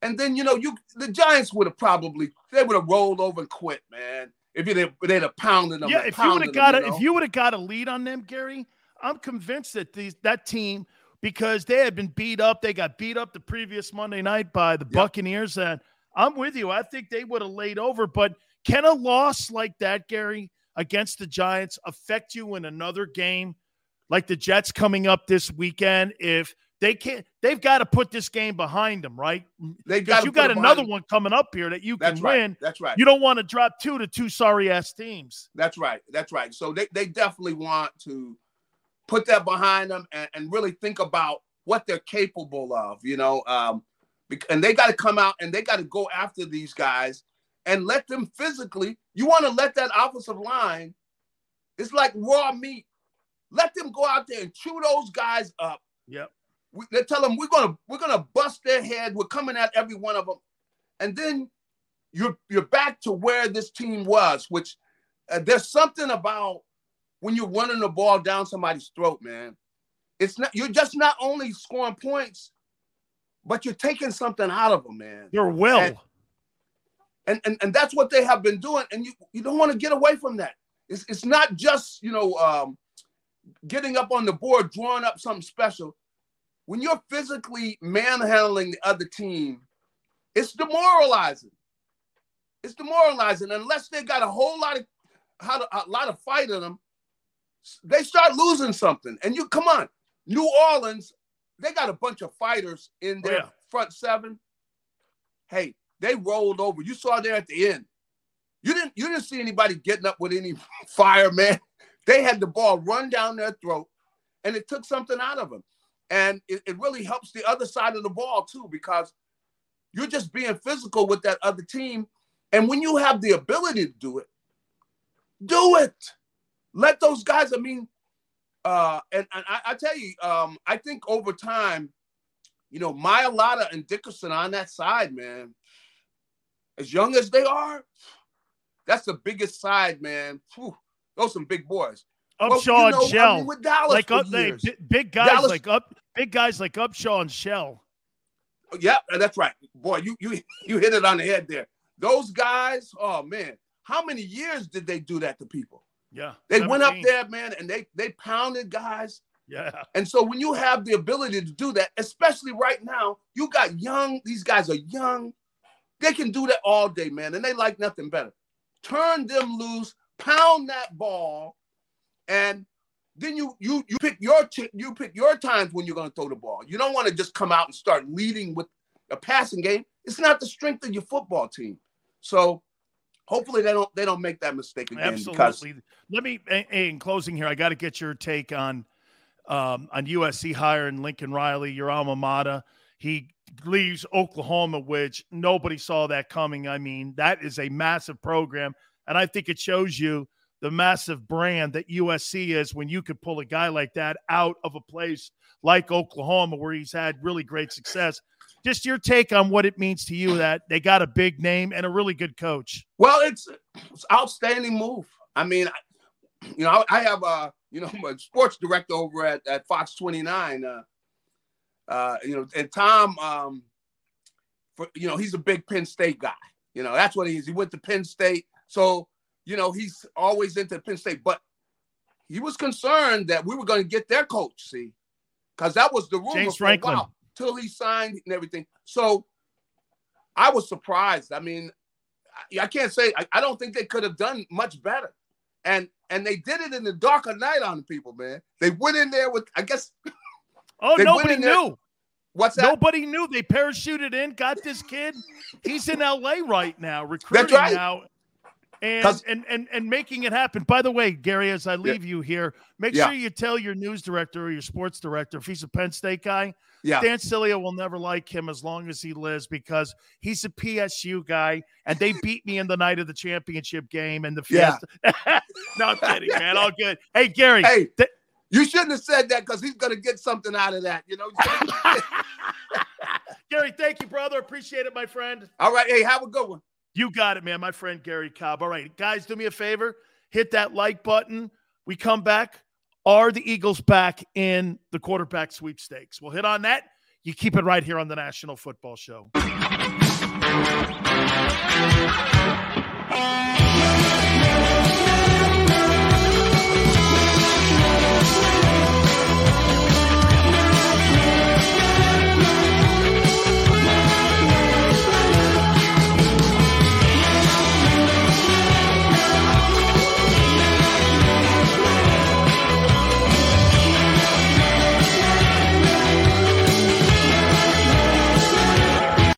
And then you know you the Giants would have probably they would have rolled over and quit, man. If they'd, they'd have pounded them. Yeah, if you would have got a, you know? if you would have got a lead on them, Garry, I'm convinced that these that team, because they had been beat up, they got beat up the previous Monday night by the yep. Buccaneers. And I'm with you. I think they would have laid over. But can a loss like that, Garry, against the Giants affect you in another game, like the Jets coming up this weekend? If they can't, they've got to put this game behind them, right? Mm, because you got another one coming up here that you can That's right. win. That's right. You don't want to drop two to two sorry ass teams. That's right. That's right. So they, they definitely want to put that behind them and, and really think about what they're capable of, you know. Um, and they got to come out and they got to go after these guys and let them physically. You want to let that offensive line, it's like raw meat. Let them go out there and chew those guys up. Yep. We, they tell them we're gonna we're gonna bust their head. We're coming at every one of them, and then you're you're back to where this team was. Which uh, there's something about when you're running the ball down somebody's throat, man. It's not you're just not only scoring points, but you're taking something out of them, man. You're will. And, and, and, and that's what they have been doing. And you, you don't want to get away from that. It's, it's not just, you know, um, getting up on the board, drawing up something special. When you're physically manhandling the other team, it's demoralizing. It's demoralizing unless they got a whole lot of a lot of fight in them they start losing something. And you come on, New Orleans, they got a bunch of fighters in their oh, yeah. front seven. Hey, they rolled over. You saw there at the end. You didn't you didn't see anybody getting up with any fire, man. They had the ball run down their throat, and it took something out of them. And it, it really helps the other side of the ball too, because you're just being physical with that other team. And when you have the ability to do it, do it. Let those guys, I mean, uh, and, and I, I tell you, um, I think over time, you know, Mailata and Dickerson on that side, man. As young as they are, that's the biggest side, man. Whew, those some big boys. Upshaw well, you know, and Shell, I mean, with Dallas like up, they, big guys Dallas- like up, big guys like Upshaw and Shell. Yeah, that's right. Boy, you you you hit it on the head there. Those guys, oh man, how many years did they do that to people? Yeah, They went up there, man, and they they pounded guys. Yeah, And so when you have the ability to do that, especially right now, you got young, these guys are young. They can do that all day, man, and they like nothing better. Turn them loose, pound that ball, and then you you you pick your you pick your times when you're going to throw the ball. You don't want to just come out and start leading with a passing game. It's not the strength of your football team. So hopefully they don't they don't make that mistake again because absolutely. Let me, in closing here, I got to get your take on um, on USC hiring Lincoln Riley, your alma mater. He leaves Oklahoma, which nobody saw that coming. I mean, that is a massive program, and I think it shows you the massive brand that USC is when you could pull a guy like that out of a place like Oklahoma, where he's had really great success. Just your take on what it means to you that they got a big name and a really good coach. Well, it's it's outstanding move. I mean, I- you know, I, I have a you know a sports director over at, at Fox 29. Uh, uh, you know, and Tom, um, for you know, he's a big Penn State guy. You know, that's what he is. He went to Penn State, so you know he's always into Penn State. But he was concerned that we were going to get their coach. See, because that was the rumor James Franklin. Till he signed and everything. So I was surprised. I mean, I, I can't say I, I don't think they could have done much better. And and they did it in the dark of night on people, man. They went in there with I guess Oh, nobody there- knew. what's that? Nobody knew. They parachuted in, got this kid. He's in LA right now, recruiting right. now. And, and and and making it happen. By the way, Garry, as I leave you here, make Yeah. sure you tell your news director or your sports director if he's a Penn State guy. Yeah. Dan Sileo will never like him as long as he lives because he's a PSU guy, and they beat me in the night of the championship game and the Yeah. no, I'm kidding, man. All good. Hey, Garry. Hey, th- you shouldn't have said that because he's gonna get something out of that, you know. Garry, thank you, brother. Appreciate it, my friend. All right, hey, have a good one. You got it, man. My friend Garry Cobb. All right, guys, do me a favor. Hit that like button. We come back. Are the Eagles back in the quarterback sweepstakes? We'll hit on that. You keep it right here on the National Football Show.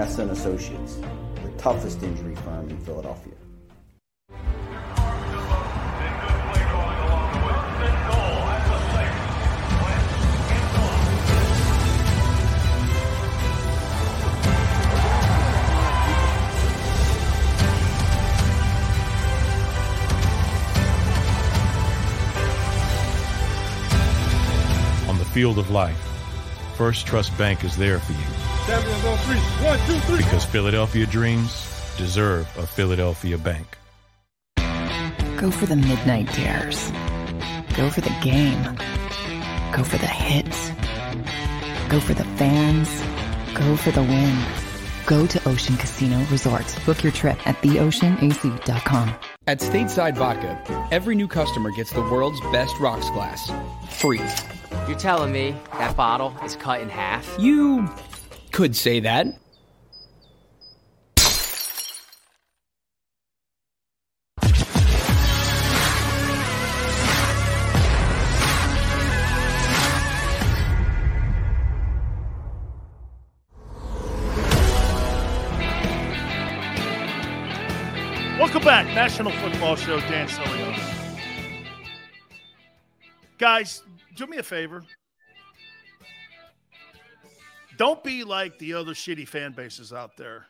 And Associates, the toughest injury firm in Philadelphia. On the field of life, First Trust Bank is there for you Champions on three. One, two, three. because Philadelphia dreams deserve a Philadelphia bank. Go for the midnight dares. Go for the game. Go for the hits. Go for the fans. Go for the win. Go to Ocean Casino Resort. Book your trip at theoceanac.com. At Stateside Vodka, every new customer gets the world's best rocks glass. Free. You're telling me that bottle is cut in half? You could say that. Welcome back, National Football Show. Dan Sileo's. Guys, do me a favor. Don't be like the other shitty fan bases out there.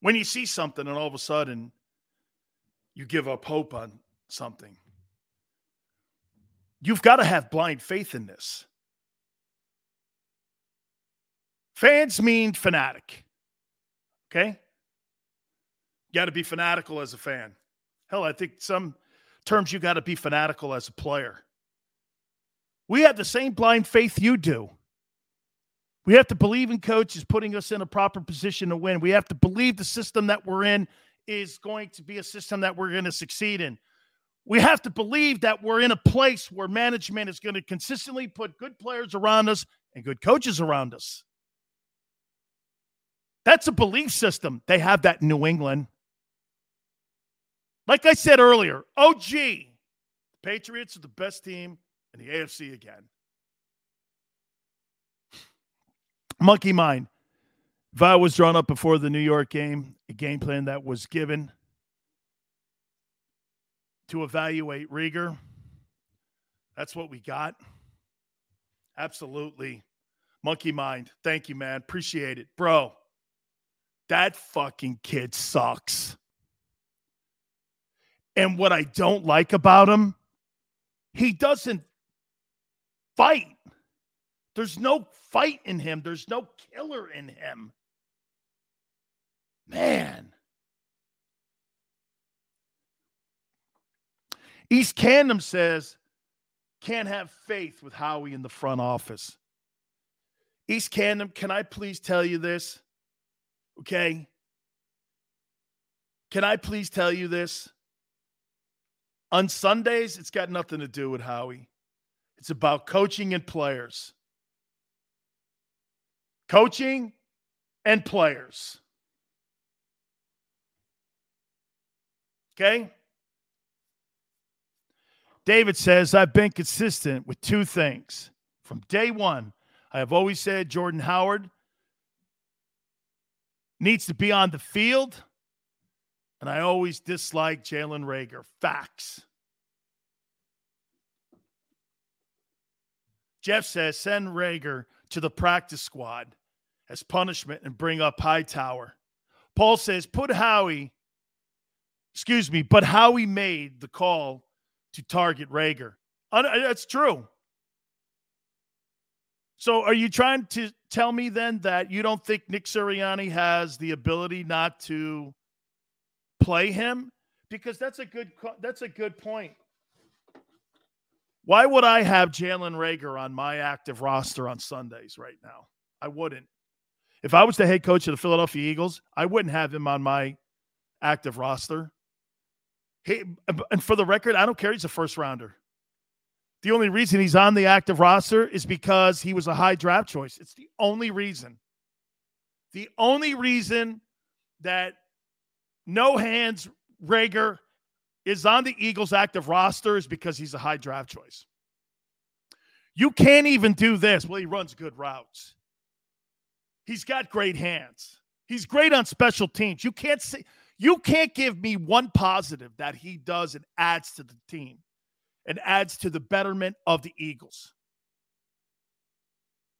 When you see something and all of a sudden you give up hope on something, you've got to have blind faith in this. Fans mean fanatic. Okay? You got to be fanatical as a fan. Hell, I think some terms you got to be fanatical as a player. We have the same blind faith you do. We have to believe in coaches putting us in a proper position to win. We have to believe the system that we're in is going to be a system that we're going to succeed in. We have to believe that we're in a place where management is going to consistently put good players around us and good coaches around us. That's a belief system. They have that in New England. Like I said earlier, OG, the Patriots are the best team in the AFC again. Monkey mind. I was drawn up before the New York game, a game plan that was given to evaluate Reagor, that's what we got. Absolutely. Monkey mind. Thank you, man. Appreciate it. Bro, that fucking kid sucks. And what I don't like about him, he doesn't fight. There's no fight in him, there's no killer in him. Man. East Camden says, can't have faith with Howie in the front office. East Camden, can I please tell you this? Okay. Can I please tell you this? On Sundays, it's got nothing to do with Howie. It's about coaching and players. Coaching and players. Okay? David says, I've been consistent with two things. From day one, I have always said Jordan Howard needs to be on the field and I always dislike Jalen Reagor. Facts. Jeff says send Reagor to the practice squad as punishment and bring up Hightower. Paul says put Howie, excuse me, but Howie made the call to target Reagor. Uh, that's true. So are you trying to tell me then that you don't think Nick Sirianni has the ability not to play him because that's a good that's a good point. Why would I have Jalen Reagor on my active roster on Sundays right now? I wouldn't. If I was the head coach of the Philadelphia Eagles, I wouldn't have him on my active roster. Hey, and for the record, I don't care. He's a first rounder. The only reason he's on the active roster is because he was a high draft choice. It's the only reason. The only reason that no hands Reagor is on the Eagles active roster is because he's a high draft choice. You can't even do this. Well, he runs good routes. He's got great hands. He's great on special teams. You can't say you can't give me one positive that he does and adds to the team and adds to the betterment of the Eagles.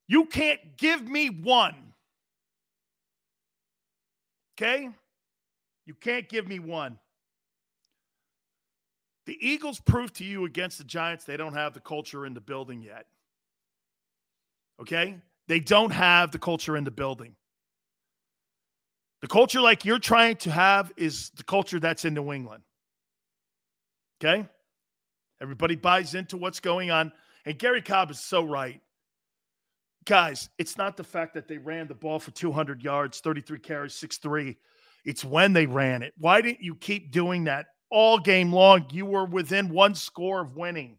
You can't give me one. Okay? You can't give me one. The Eagles proved to you against the Giants they don't have the culture in the building yet. Okay? They don't have the culture in the building. The culture like you're trying to have is the culture that's in New England. Okay? Everybody buys into what's going on. And Garry Cobb is so right. Guys, it's not the fact that they ran the ball for 200 yards, 33 carries, 6 It's when they ran it. Why didn't you keep doing that all game long? You were within one score of winning.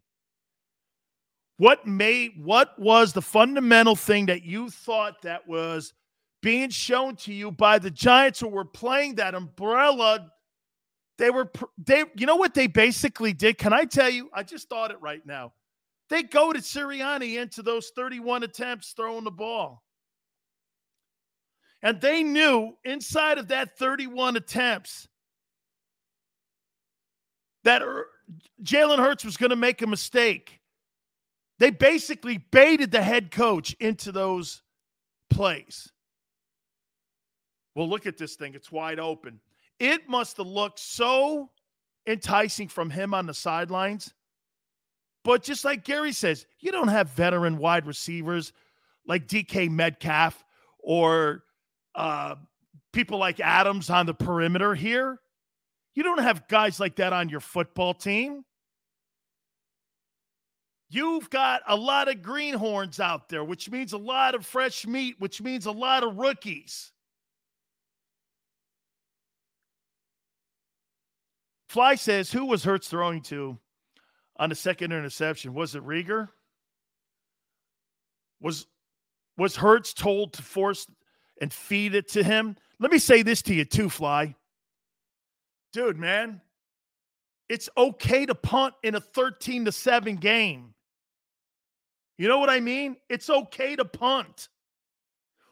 What made what was the fundamental thing that you thought that was being shown to you by the Giants who were playing that umbrella? They were they you know what they basically did? Can I tell you? I just thought it right now. They go to Sirianni into those 31 attempts throwing the ball. And they knew inside of that 31 attempts that er, Jalen Hurts was going to make a mistake. They basically baited the head coach into those plays. Well, look at this thing. It's wide open. It must have looked so enticing from him on the sidelines. But just like Gary says, you don't have veteran wide receivers like DK Metcalf or uh, people like Adams on the perimeter here. You don't have guys like that on your football team. You've got a lot of greenhorns out there, which means a lot of fresh meat, which means a lot of rookies. Fly says, who was Hurts throwing to on the second interception? Was it Reagor? Was was Hurts told to force and feed it to him? Let me say this to you too, Fly. Dude, man, it's okay to punt in a 13 to 7 game. You know what I mean? It's okay to punt.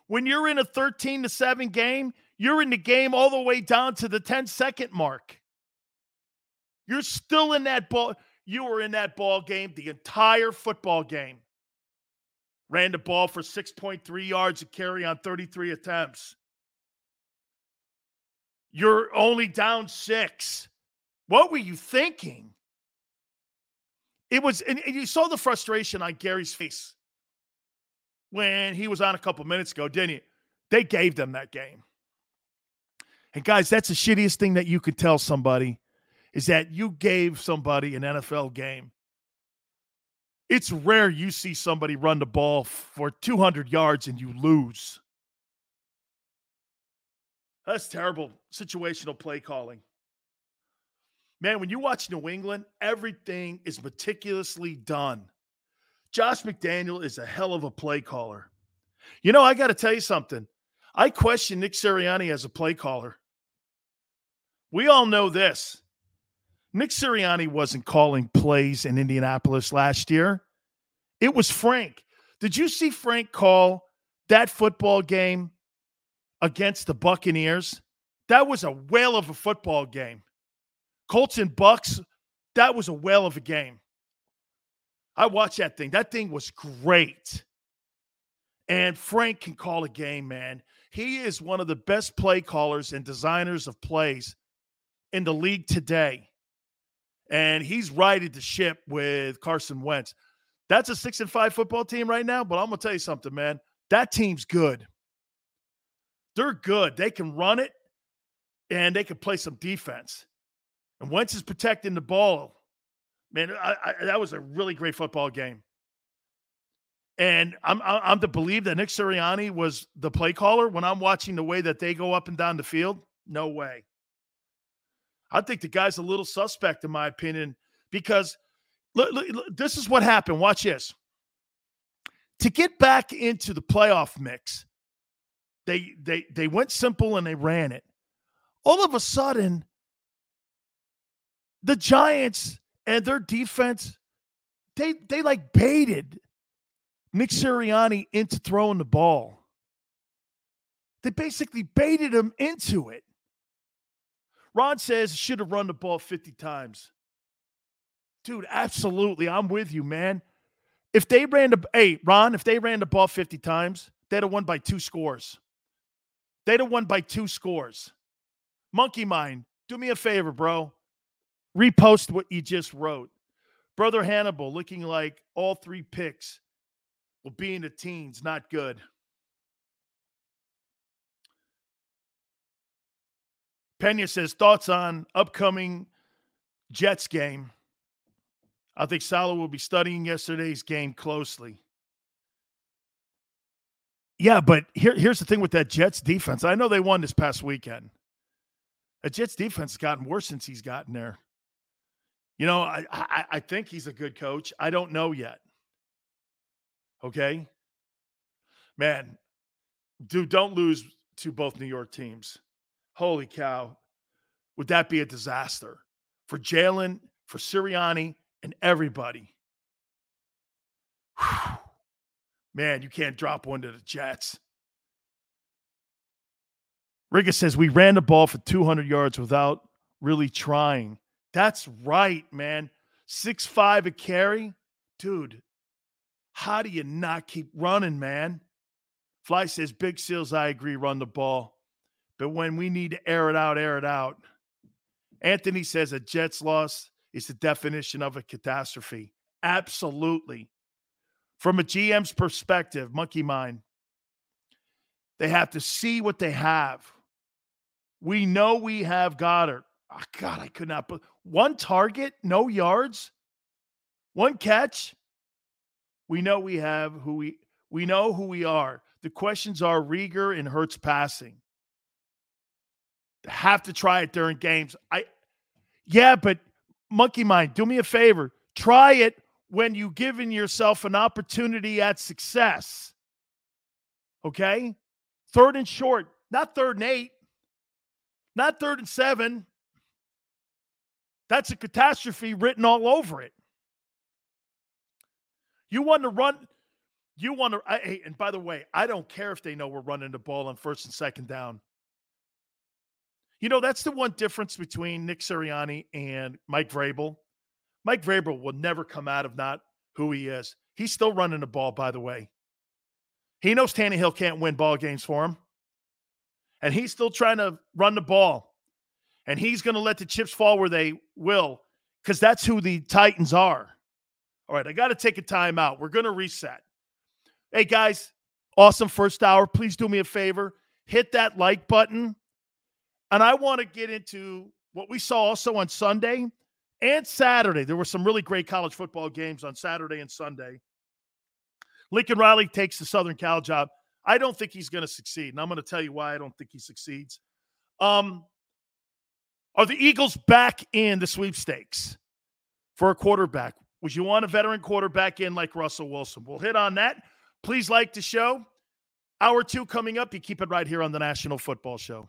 When you're in a 13 to 7 game, you're in the game all the way down to the 10 second mark. You're still in that ball. You were in that ball game the entire football game. Ran the ball for 6.3 yards a carry on 33 attempts. You're only down six. What were you thinking? It was, and, and you saw the frustration on Garry's face when he was on a couple minutes ago, didn't you? They gave them that game. And guys, that's the shittiest thing that you could tell somebody is that you gave somebody an NFL game. It's rare you see somebody run the ball for 200 yards and you lose. That's terrible situational play calling. Man, when you watch New England, everything is meticulously done. Josh McDaniel is a hell of a play caller. You know, I got to tell you something. I question Nick Sirianni as a play caller. We all know this. Nick Sirianni wasn't calling plays in Indianapolis last year. It was Frank. Did you see Frank call that football game against the Buccaneers? That was a whale of a football game. Colts and Bucks, that was a whale of a game. I watched that thing. That thing was great. And Frank can call a game, man. He is one of the best play callers and designers of plays in the league today. And he's righted the ship with Carson Wentz. That's a six and five football team right now, but I'm gonna tell you something, man. That team's good. They're good. They can run it and they can play some defense. And Wentz is protecting the ball. Man, I, I, that was a really great football game. And I'm I'm to believe that Nick Sirianni was the play caller when I'm watching the way that they go up and down the field. No way. I think the guy's a little suspect, in my opinion, because look, look, look, this is what happened. Watch this. To get back into the playoff mix, they they they went simple and they ran it. All of a sudden, the Giants and their defense, they they like baited Nick Sirianni into throwing the ball. They basically baited him into it. Ron says should have run the ball 50 times. Dude, absolutely. I'm with you, man. If they ran the hey, Ron, if they ran the ball 50 times, they'd have won by two scores. They'd have won by two scores. Monkey Mind, do me a favor, bro. Repost what you just wrote. Brother Hannibal looking like all three picks will be in the teens. Not good. Pena says thoughts on upcoming Jets game. I think Saleh will be studying yesterday's game closely. Yeah, but here, here's the thing with that Jets defense. I know they won this past weekend. The Jets defense has gotten worse since he's gotten there. You know, I, I, I think he's a good coach. I don't know yet. Okay. Man, dude, don't lose to both New York teams. Holy cow. Would that be a disaster for Jalen, for Sirianni, and everybody? Whew. Man, you can't drop one to the Jets. Riga says we ran the ball for 200 yards without really trying. That's right, man. Six five a carry, dude. How do you not keep running, man? Fly says Big Seals. I agree. Run the ball, but when we need to air it out, air it out. Anthony says a Jets loss is the definition of a catastrophe. Absolutely. From a GM's perspective, monkey mind, they have to see what they have. We know we have Goedert. Oh, God, I could not. But one target, no yards, one catch. We know we have who we we know who we are. The questions are Reagor and Hurts passing. Have to try it during games. I yeah, but monkey mind, do me a favor. Try it when you've given yourself an opportunity at success. Okay? Third and short, not third and eight, not third and seven. That's a catastrophe written all over it. You want to run, you want to, hey, and by the way, I don't care if they know we're running the ball on first and second down. You know, that's the one difference between Nick Sirianni and Mike Vrabel. Mike Vrabel will never come out of not who he is. He's still running the ball, by the way. He knows Tannehill can't win ball games for him. And he's still trying to run the ball. And he's going to let the chips fall where they will, because that's who the Titans are. All right, I got to take a timeout. We're going to reset. Hey, guys, awesome first hour. Please do me a favor hit that like button. And I want to get into what we saw also on Sunday and Saturday. There were some really great college football games on Saturday and Sunday. Lincoln Riley takes the Southern Cal job. I don't think he's going to succeed. And I'm going to tell you why I don't think he succeeds. Um, are the Eagles back in the sweepstakes for a quarterback? Would you want a veteran quarterback in like Russell Wilson? We'll hit on that. Please like the show. Hour two coming up. You keep it right here on the National Football Show.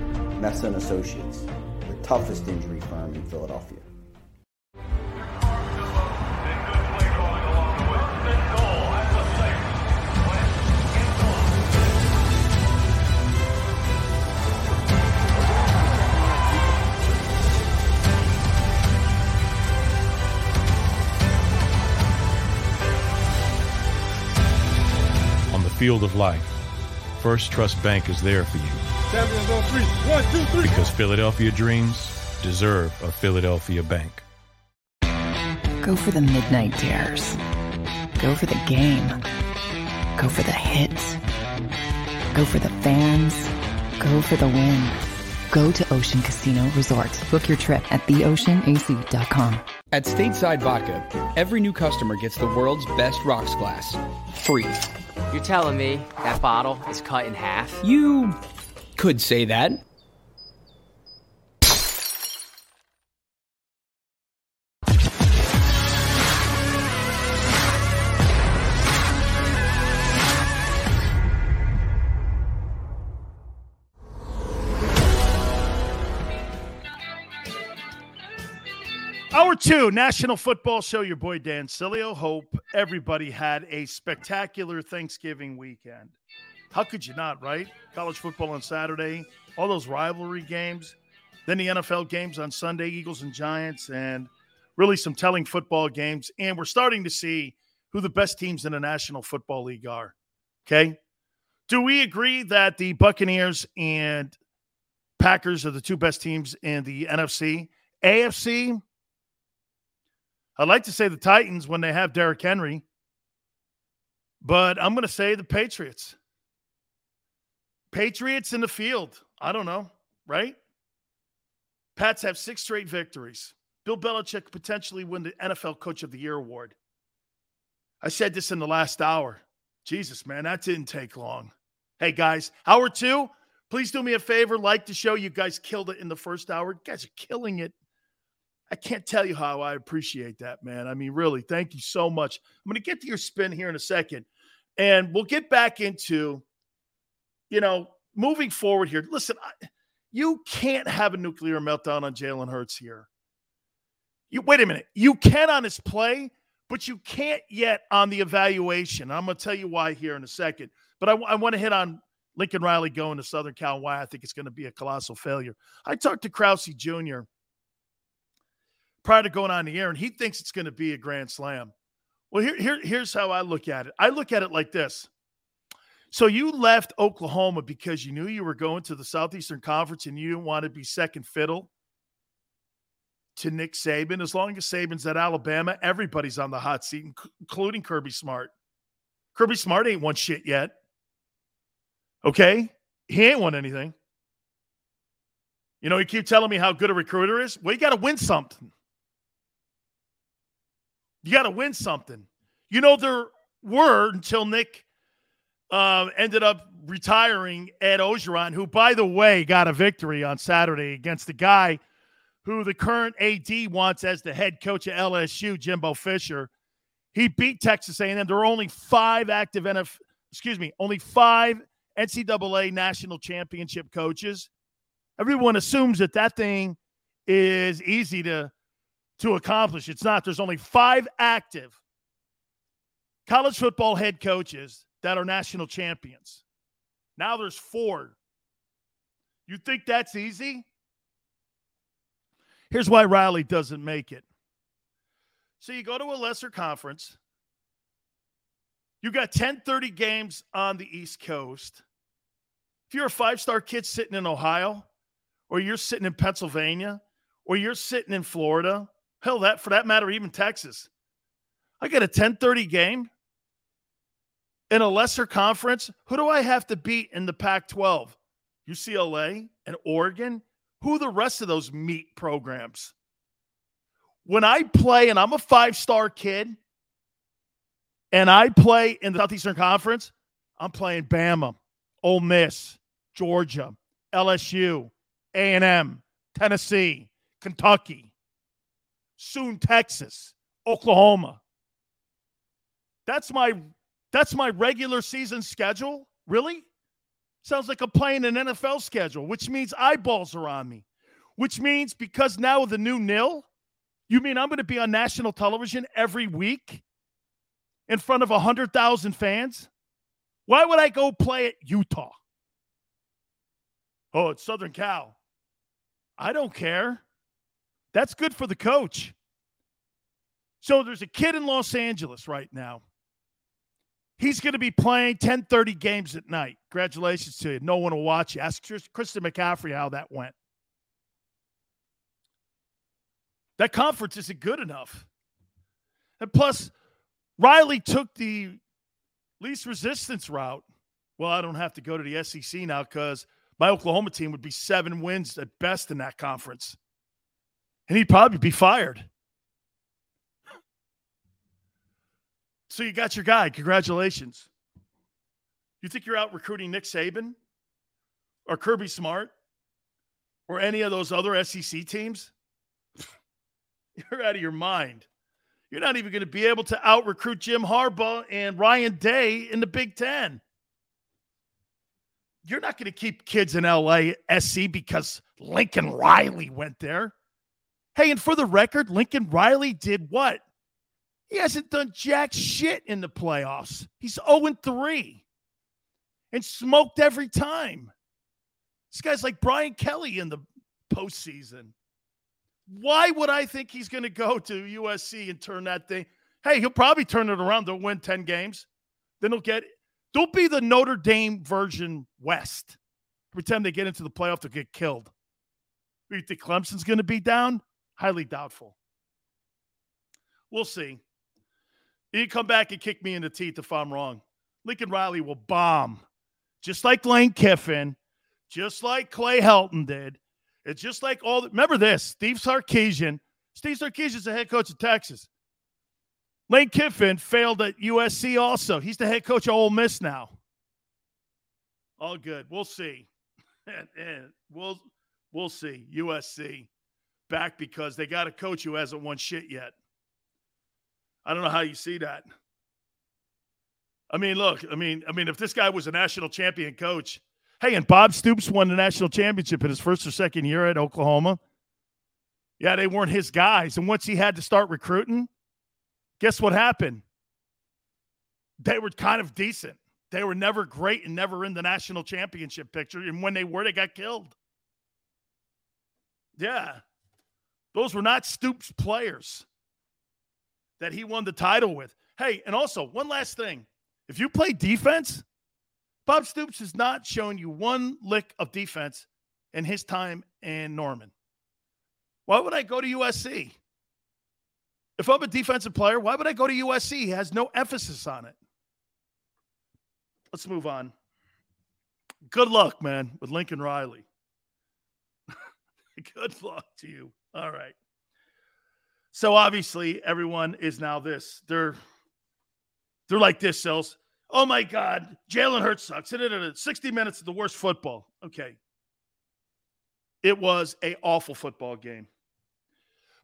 Messa and Associates, the toughest injury firm in Philadelphia. On the field of life, First Trust Bank is there for you. Champions on three. One, two, three. Because Philadelphia dreams deserve a Philadelphia bank. Go for the midnight dares. Go for the game. Go for the hits. Go for the fans. Go for the win. Go to Ocean Casino Resort. Book your trip at theoceanac.com. At Stateside Vodka, every new customer gets the world's best rocks glass. Free. You're telling me that bottle is cut in half? You could say that. Hour two, National Football Show. Your boy Dan Sileo. Hope everybody had a spectacular Thanksgiving weekend. How could you not, right? College football on Saturday, all those rivalry games, then the NFL games on Sunday, Eagles and Giants, and really some telling football games. And we're starting to see who the best teams in the National Football League are. Okay. Do we agree that the Buccaneers and Packers are the two best teams in the NFC? AFC, I'd like to say the Titans when they have Derrick Henry, but I'm going to say the Patriots. Patriots in the field. I don't know, right? Pats have six straight victories. Bill Belichick potentially win the NFL Coach of the Year award. I said this in the last hour. Jesus, man, that didn't take long. Hey, guys, hour two, please do me a favor. Like the show. You guys killed it in the first hour. You guys are killing it. I can't tell you how I appreciate that, man. I mean, really, thank you so much. I'm going to get to your spin here in a second, and we'll get back into, you know, moving forward here. Listen, I, you can't have a nuclear meltdown on Jalen Hurts here. You wait a minute. You can on his play, but you can't yet on the evaluation. I'm going to tell you why here in a second. But I, I want to hit on Lincoln Riley going to Southern Cal. Why I think it's going to be a colossal failure. I talked to Krause Jr prior to going on the air, and he thinks it's going to be a grand slam. Well, here, here, here's how I look at it. I look at it like this. So you left Oklahoma because you knew you were going to the Southeastern Conference and you didn't want to be second fiddle to Nick Saban. As long as Saban's at Alabama, everybody's on the hot seat, including Kirby Smart. Kirby Smart ain't won shit yet. Okay? He ain't won anything. You know, you keep telling me how good a recruiter is. Well, you got to win something. You got to win something. You know, there were until Nick uh, ended up retiring Ed Orgeron, who, by the way, got a victory on Saturday against the guy who the current AD wants as the head coach of LSU, Jimbo Fisher. He beat Texas A&M. There are only five active NFL, excuse me, only five NCAA national championship coaches. Everyone assumes that that thing is easy to to accomplish. It's not. There's only five active college football head coaches that are national champions. Now there's four. You think that's easy? Here's why Riley doesn't make it. So you go to a lesser conference. You got 1030 games on the East Coast. If you're a five-star kid sitting in Ohio, or you're sitting in Pennsylvania, or you're sitting in Florida, Hell, that for that matter, even Texas. I get a 10:30 game in a lesser conference. Who do I have to beat in the Pac-12? UCLA and Oregon. Who the rest of those meat programs? When I play, and I'm a five-star kid, and I play in the Southeastern Conference, I'm playing Bama, Ole Miss, Georgia, LSU, A&M, Tennessee, Kentucky soon Texas, Oklahoma. That's my that's my regular season schedule. Really? Sounds like I'm playing an NFL schedule, which means eyeballs are on me. Which means because now with the new nil, you mean I'm going to be on national television every week in front of 100,000 fans? Why would I go play at Utah? Oh, it's Southern Cal. I don't care. That's good for the coach. So there's a kid in Los Angeles right now. He's going to be playing 10:30 games at night. Congratulations to you. No one will watch you. Ask Christian McCaffrey how that went. That conference isn't good enough. And plus, Riley took the least resistance route. Well, I don't have to go to the SEC now because my Oklahoma team would be seven wins at best in that conference. And he'd probably be fired. So you got your guy. Congratulations. You think you're out recruiting Nick Saban or Kirby Smart or any of those other SEC teams? You're out of your mind. You're not even going to be able to out recruit Jim Harbaugh and Ryan Day in the Big Ten. You're not going to keep kids in LA SC because Lincoln Riley went there. Hey, and for the record, Lincoln Riley did what? He hasn't done jack shit in the playoffs. He's 0 3 and smoked every time. This guy's like Brian Kelly in the postseason. Why would I think he's going to go to USC and turn that thing? Hey, he'll probably turn it around. They'll win 10 games. Then he'll get, don't be the Notre Dame version West. Time they get into the playoff, they'll get killed. You think Clemson's going to be down? Highly doubtful. We'll see. He come back and kick me in the teeth if I'm wrong. Lincoln Riley will bomb, just like Lane Kiffin, just like Clay Helton did. It's just like all. The, remember this: Steve Sarkisian. Steve Sarkisian's the head coach of Texas. Lane Kiffin failed at USC. Also, he's the head coach of Ole Miss now. All good. We'll see. we'll we'll see. USC back because they got a coach who hasn't won shit yet. I don't know how you see that. I mean, look, I mean, I mean, if this guy was a national champion coach, hey, and Bob Stoops won the national championship in his first or second year at Oklahoma. Yeah, they weren't his guys. And once he had to start recruiting, guess what happened? They were kind of decent. They were never great and never in the national championship picture. And when they were, they got killed. Yeah. Those were not Stoops players that he won the title with. Hey, and also one last thing. If you play defense, Bob Stoops has not shown you one lick of defense in his time in Norman. Why would I go to USC? If I'm a defensive player, why would I go to USC? He has no emphasis on it. Let's move on. Good luck, man, with Lincoln Riley. Good luck to you. All right. So obviously, everyone is now this. They're they're like this, Sills. Oh my God, Jalen Hurts sucks. 60 minutes of the worst football. Okay. It was a awful football game.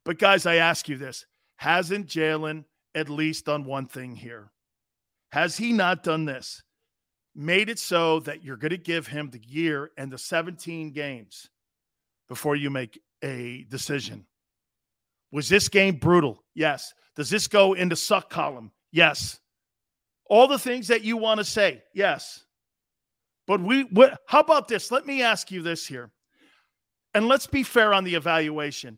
But guys, I ask you this: Hasn't Jalen at least done one thing here? Has he not done this? Made it so that you're going to give him the year and the 17 games before you make a decision. Was this game brutal? Yes. Does this go into the suck column? Yes. All the things that you want to say? Yes. But we, what, how about this? Let me ask you this here. And let's be fair on the evaluation.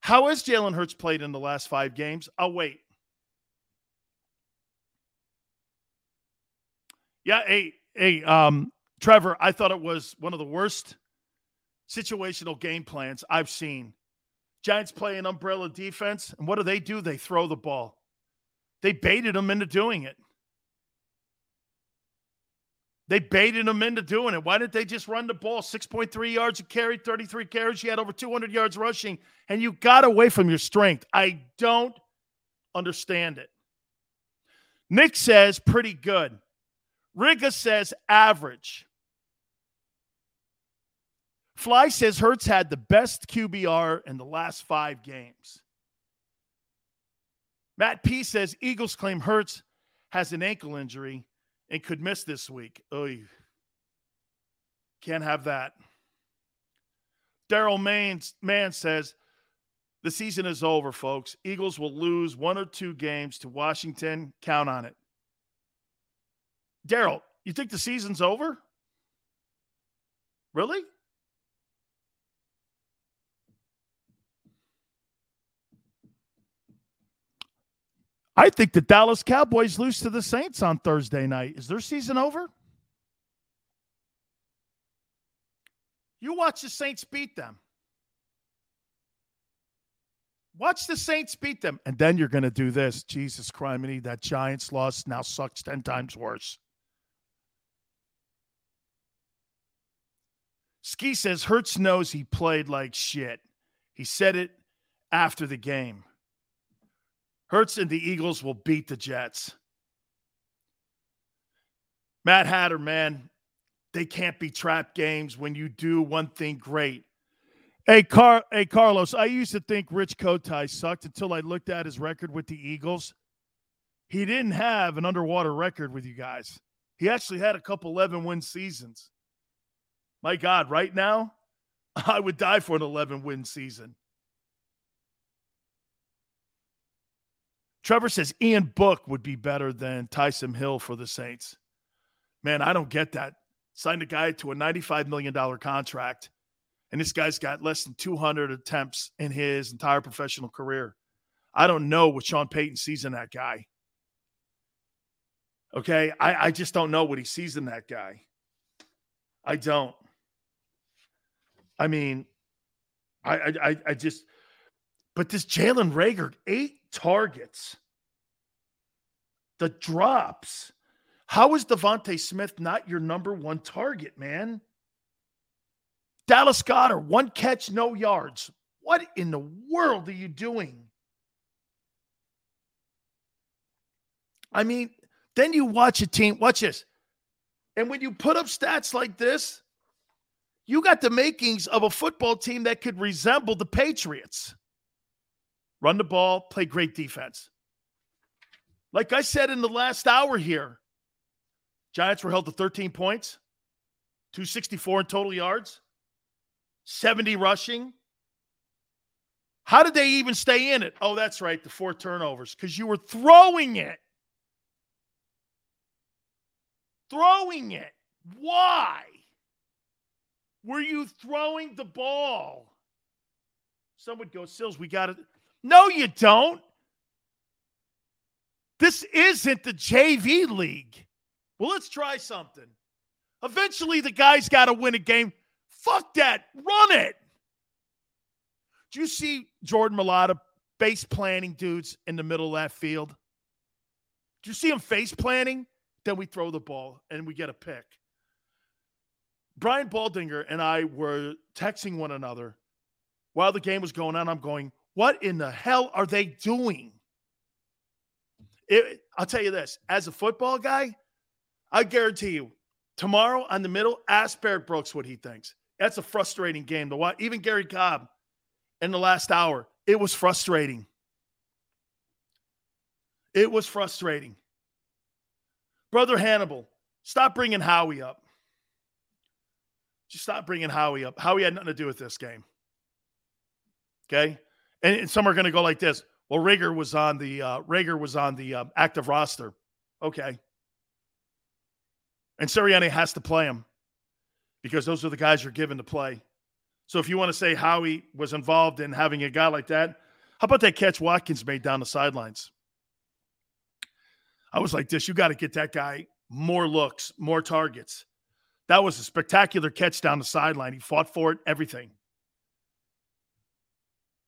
How has Jalen Hurts played in the last five games? I'll wait. Yeah, hey, hey, um, Trevor, I thought it was one of the worst situational game plans I've seen Giants play an umbrella defense. And what do they do? They throw the ball. They baited them into doing it. They baited them into doing it. Why didn't they just run the ball? 6.3 yards a carry, 33 carries. You had over 200 yards rushing, and you got away from your strength. I don't understand it. Nick says pretty good. Riga says average. Fly says Hurts had the best QBR in the last five games. Matt P says Eagles claim Hurts has an ankle injury and could miss this week. Oh, can't have that. Daryl Man says the season is over, folks. Eagles will lose one or two games to Washington. Count on it. Daryl, you think the season's over? Really? I think the Dallas Cowboys lose to the Saints on Thursday night. Is their season over? You watch the Saints beat them. Watch the Saints beat them. And then you're going to do this. Jesus criminy, that Giants loss now sucks 10 times worse. Ski says Hurts knows he played like shit. He said it after the game. Hurts and the Eagles will beat the Jets. Matt Hatter, man, they can't be trap games when you do one thing great. Hey, Car- hey, Carlos, I used to think Rich Kotite sucked until I looked at his record with the Eagles. He didn't have an underwater record with you guys. He actually had a couple 11 win seasons. My God, right now, I would die for an 11 win season. Trevor says Ian Book would be better than Taysom Hill for the Saints. Man, I don't get that. Signed a guy to a $95 million contract, and this guy's got less than 200 attempts in his entire professional career. I don't know what Sean Payton sees in that guy. Okay. I, I just don't know what he sees in that guy. I don't. I mean, I, I, I just, but this Jalen Reagor, eight targets, the drops. How is DeVonta Smith not your number one target, man? Dallas Goedert, one catch, no yards. What in the world are you doing? I mean, then you watch a team, watch this. And when you put up stats like this, you got the makings of a football team that could resemble the Patriots. Run the ball, play great defense. Like I said in the last hour here, Giants were held to 13 points, 264 in total yards, 70 rushing. How did they even stay in it? Oh, that's right, the four turnovers, because you were throwing it. Throwing it. Why? Were you throwing the ball? Some would go, Sills, we got it. No, you don't. This isn't the JV league. Well, let's try something. Eventually, the guy's got to win a game. Fuck that. Run it. Do you see Jordan Mailata face planting dudes in the middle of that field? Do you see him face planting? Then we throw the ball and we get a pick. Brian Baldinger and I were texting one another while the game was going on. I'm going, what in the hell are they doing? It, I'll tell you this as a football guy, I guarantee you, tomorrow on the middle, ask Barrett Brooks what he thinks. That's a frustrating game to watch. Even Garry Cobb in the last hour, it was frustrating. It was frustrating. Brother Hannibal, stop bringing Howie up. Just stop bringing Howie up. Howie had nothing to do with this game. Okay, and, some are going to go like this. Well, Reagor was on the uh, Reagor was on the uh, active roster. Okay, and Sirianni has to play him because those are the guys you're given to play. So if you want to say Howie was involved in having a guy like that, how about that catch Watkins made down the sidelines? I was like this: you got to get that guy more looks, more targets. That was a spectacular catch down the sideline. He fought for it, everything.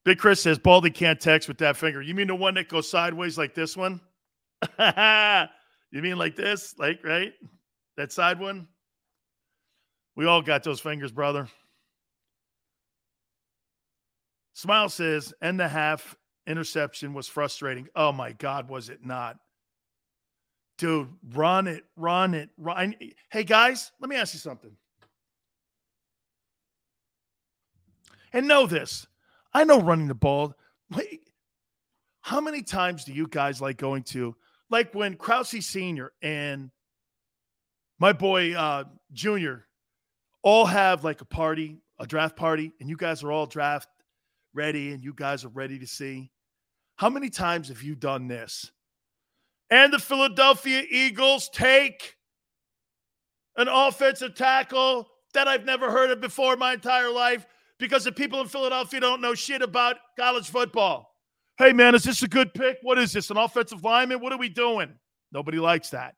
Big Chris says Baldy can't text with that finger. You mean the one that goes sideways like this one? you mean like this? Like, right? That side one? We all got those fingers, brother. Smile says, and the half interception was frustrating. Oh my God, was it not? Dude, run it, run it, run. Hey, guys, let me ask you something. And know this I know running the ball. Wait, how many times do you guys like going to, like when Krause Sr. and my boy uh, Junior all have like a party, a draft party, and you guys are all draft ready and you guys are ready to see? How many times have you done this? and the Philadelphia Eagles take an offensive tackle that I've never heard of before in my entire life because the people in Philadelphia don't know shit about college football. Hey, man, is this a good pick? What is this, an offensive lineman? What are we doing? Nobody likes that.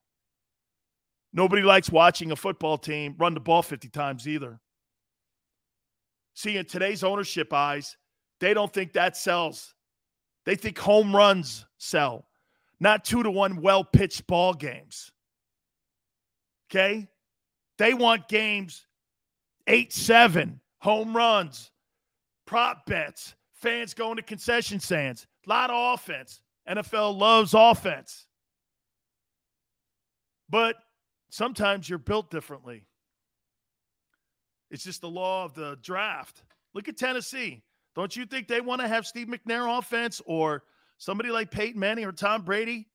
Nobody likes watching a football team run the ball 50 times either. See, in today's ownership eyes, they don't think that sells. They think home runs sell, not two to one well pitched ball games. Okay? They want games eight, seven, home runs, prop bets, fans going to concession stands, a lot of offense. NFL loves offense. But sometimes you're built differently. It's just the law of the draft. Look at Tennessee. Don't you think they want to have Steve McNair offense or somebody like Peyton Manning or Tom Brady?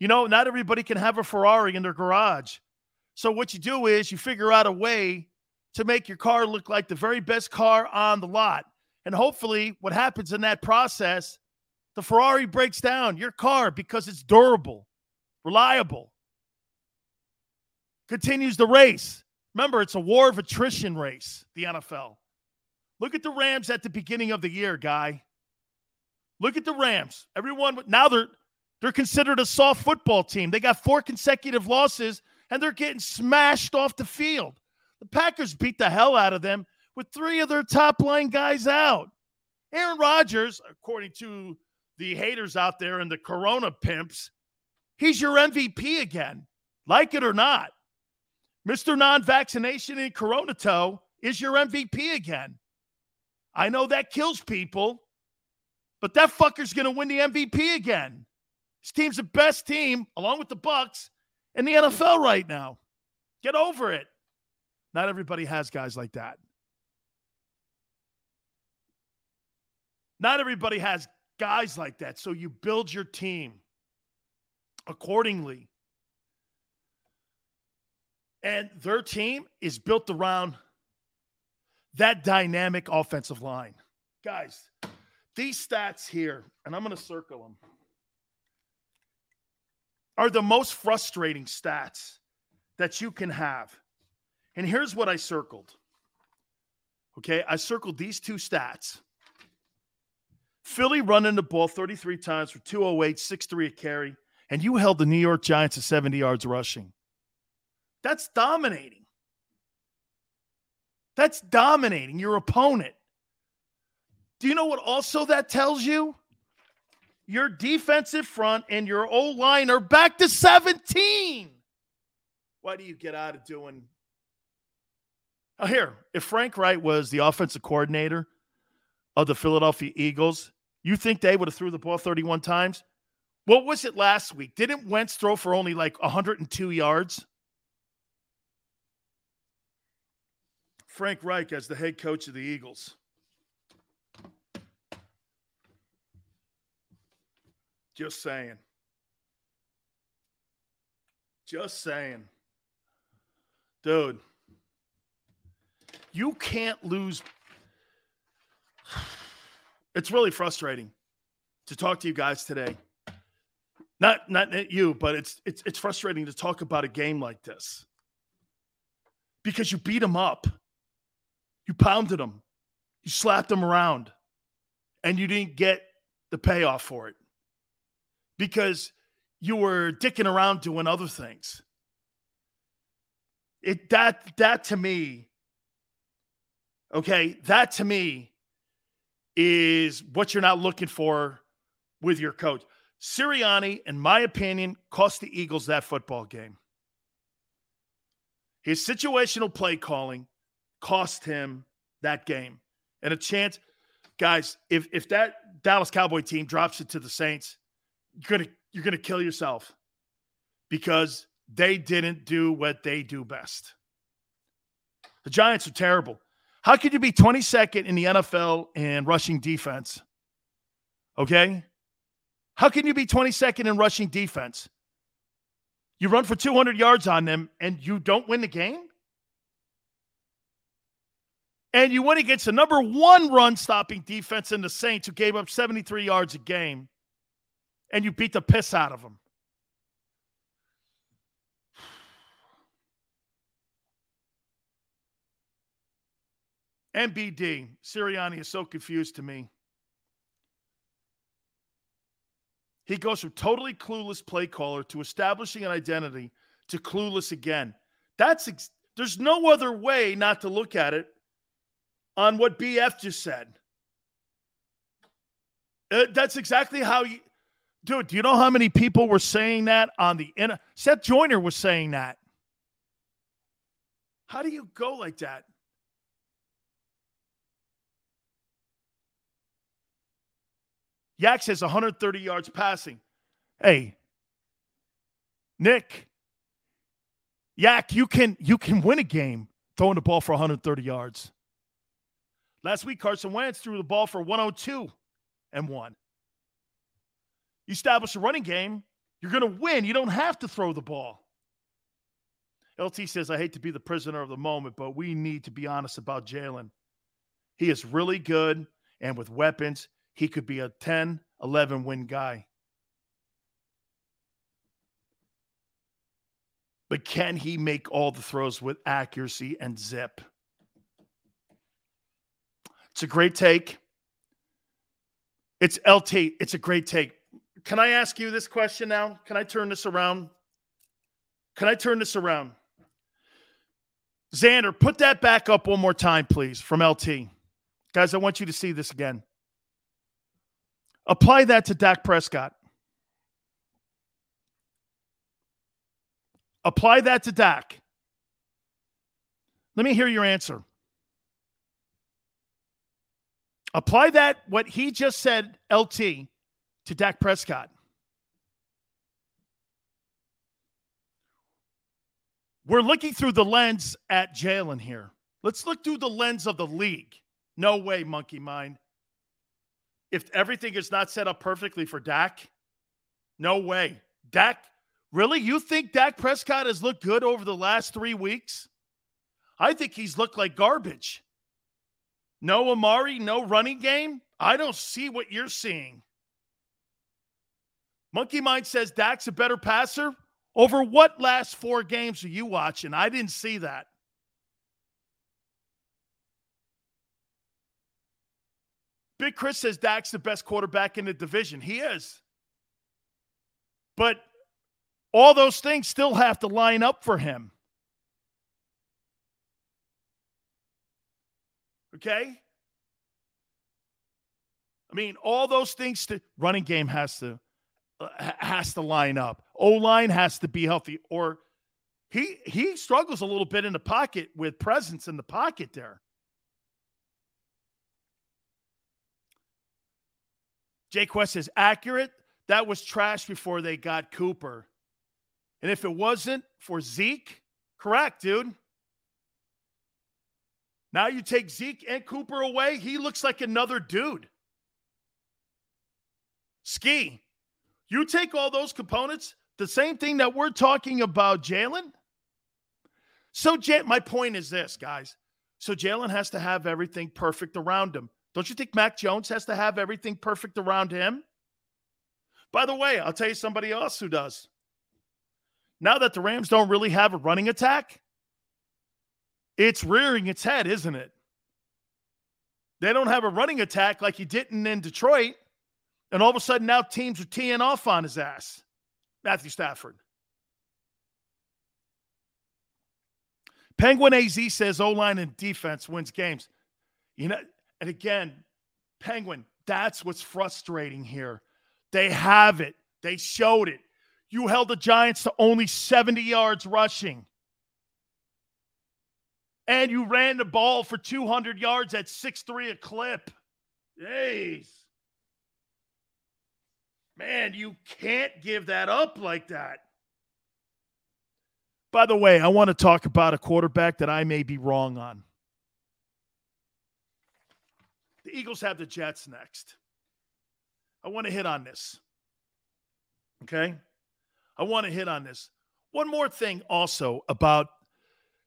You know, not everybody can have a Ferrari in their garage. So what you do is you figure out a way to make your car look like the very best car on the lot. And hopefully, what happens in that process, the Ferrari breaks down your car because it's durable, reliable, continues the race. Remember, it's a war of attrition race, the NFL. Look at the Rams at the beginning of the year, guy. Look at the Rams. Everyone now they're they're considered a soft football team. They got four consecutive losses and they're getting smashed off the field. The Packers beat the hell out of them with three of their top line guys out. Aaron Rodgers, according to the haters out there and the Corona pimps, he's your MVP again, like it or not. Mr. Non vaccination in Corona Toe is your MVP again. I know that kills people, but that fucker's going to win the MVP again. His team's the best team, along with the Bucks, in the NFL right now. Get over it. Not everybody has guys like that. Not everybody has guys like that. So you build your team accordingly. And their team is built around that dynamic offensive line. Guys, these stats here, and I'm going to circle them, are the most frustrating stats that you can have. And here's what I circled. Okay, I circled these two stats. Philly running the ball 33 times for 208, 6-3 a carry, and you held the New York Giants to 70 yards rushing. That's dominating. That's dominating your opponent. Do you know what also that tells you? Your defensive front and your O line are back to 17. Why do you get out of doing Oh, here, if Frank Reich was the offensive coordinator of the Philadelphia Eagles, you think they would have threw the ball 31 times? What was it last week? Didn't Wentz throw for only like 102 yards? Frank Reich as the head coach of the Eagles. Just saying. Just saying. Dude. You can't lose. It's really frustrating to talk to you guys today. Not not you, but it's it's it's frustrating to talk about a game like this. Because you beat them up. You pounded them. You slapped them around. And you didn't get the payoff for it. Because you were dicking around doing other things. It that that to me Okay. That to me is what you're not looking for with your coach. Sirianni, in my opinion, cost the Eagles that football game. His situational play calling cost him that game. And a chance, guys, if if that Dallas Cowboy team drops it to the Saints, you're gonna you're gonna kill yourself because they didn't do what they do best. The Giants are terrible. How could you be 22nd in the NFL in rushing defense? Okay. How can you be 22nd in rushing defense? You run for 200 yards on them and you don't win the game? And you went against the number one run stopping defense in the Saints, who gave up 73 yards a game, and you beat the piss out of them. MBD, Sirianni is so confused to me. He goes from totally clueless play caller to establishing an identity to clueless again. That's ex- there's no other way not to look at it on what BF just said. Uh, that's exactly how you, dude. Do you know how many people were saying that on the internet? Seth Joyner was saying that. How do you go like that? Yak has 130 yards passing. Hey, Nick, Yak, you can you can win a game throwing the ball for 130 yards. Last week, Carson Wentz threw the ball for 102 and won. You establish a running game, you're going to win. You don't have to throw the ball. LT says, I hate to be the prisoner of the moment, but we need to be honest about Jalen. He is really good, and with weapons, he could be a 10, 11 win guy. But can he make all the throws with accuracy and zip? It's a great take. It's LT. It's a great take. Can I ask you this question now? Can I turn this around? Can I turn this around? Xander, put that back up one more time, please, from LT. Guys, I want you to see this again. Apply that to Dak Prescott. Apply that to Dak. Let me hear your answer. Apply that, what he just said, LT, to Dak Prescott. We're looking through the lens at Jalen here. Let's look through the lens of the league. No way, monkey mind. If everything is not set up perfectly for Dak, no way. Dak, really? You think Dak Prescott has looked good over the last three weeks? I think he's looked like garbage. No Amari, no running game. I don't see what you're seeing. Monkey Mind says Dak's a better passer. Over what last four games are you watching? I didn't see that. Big Chris says Dak's the best quarterback in the division. He is. But all those things still have to line up for him. Okay? I mean, all those things to running game has to uh, has to line up. O line has to be healthy, or he he struggles a little bit in the pocket with presence in the pocket there. Jay Quest is accurate. That was trash before they got Cooper. And if it wasn't for Zeke, correct, dude. Now you take Zeke and Cooper away, he looks like another dude. Ski, you take all those components, the same thing that we're talking about Jalen. So, J- my point is this, guys. So, Jalen has to have everything perfect around him. Don't you think Mac Jones has to have everything perfect around him? By the way, I'll tell you somebody else who does. Now that the Rams don't really have a running attack, it's rearing its head, isn't it? They don't have a running attack like he didn't in Detroit. And all of a sudden now teams are teeing off on his ass. Matthew Stafford. Penguin AZ says O line and defense wins games. You know, and again, Penguin, that's what's frustrating here. They have it, they showed it. You held the Giants to only 70 yards rushing. And you ran the ball for 200 yards at 6 3 a clip. Jeez. Man, you can't give that up like that. By the way, I want to talk about a quarterback that I may be wrong on. The Eagles have the Jets next. I want to hit on this. Okay? I want to hit on this. One more thing also about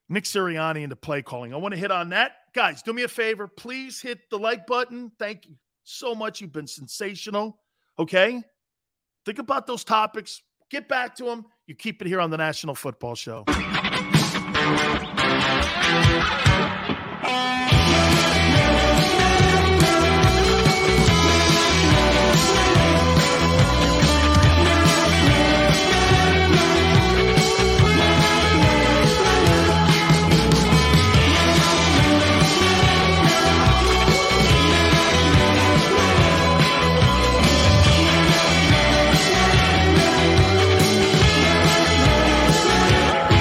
Nick Sirianni and the play calling. I want to hit on that. Guys, do me a favor. Please hit the like button. Thank you so much. You've been sensational. Okay? Think about those topics. Get back to them. You keep it here on the National Football Show.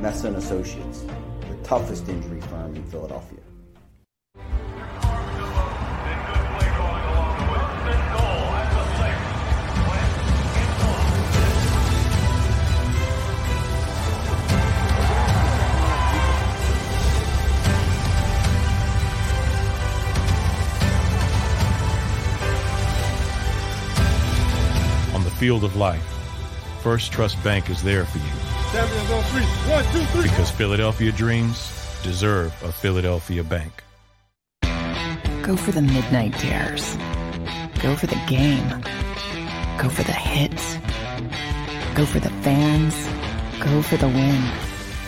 Messa Associates, the toughest injury firm in Philadelphia. On the field of life, First Trust Bank is there for you Champions on three. One, two, three. because Philadelphia dreams deserve a Philadelphia bank. Go for the midnight dares. Go for the game. Go for the hits. Go for the fans. Go for the win.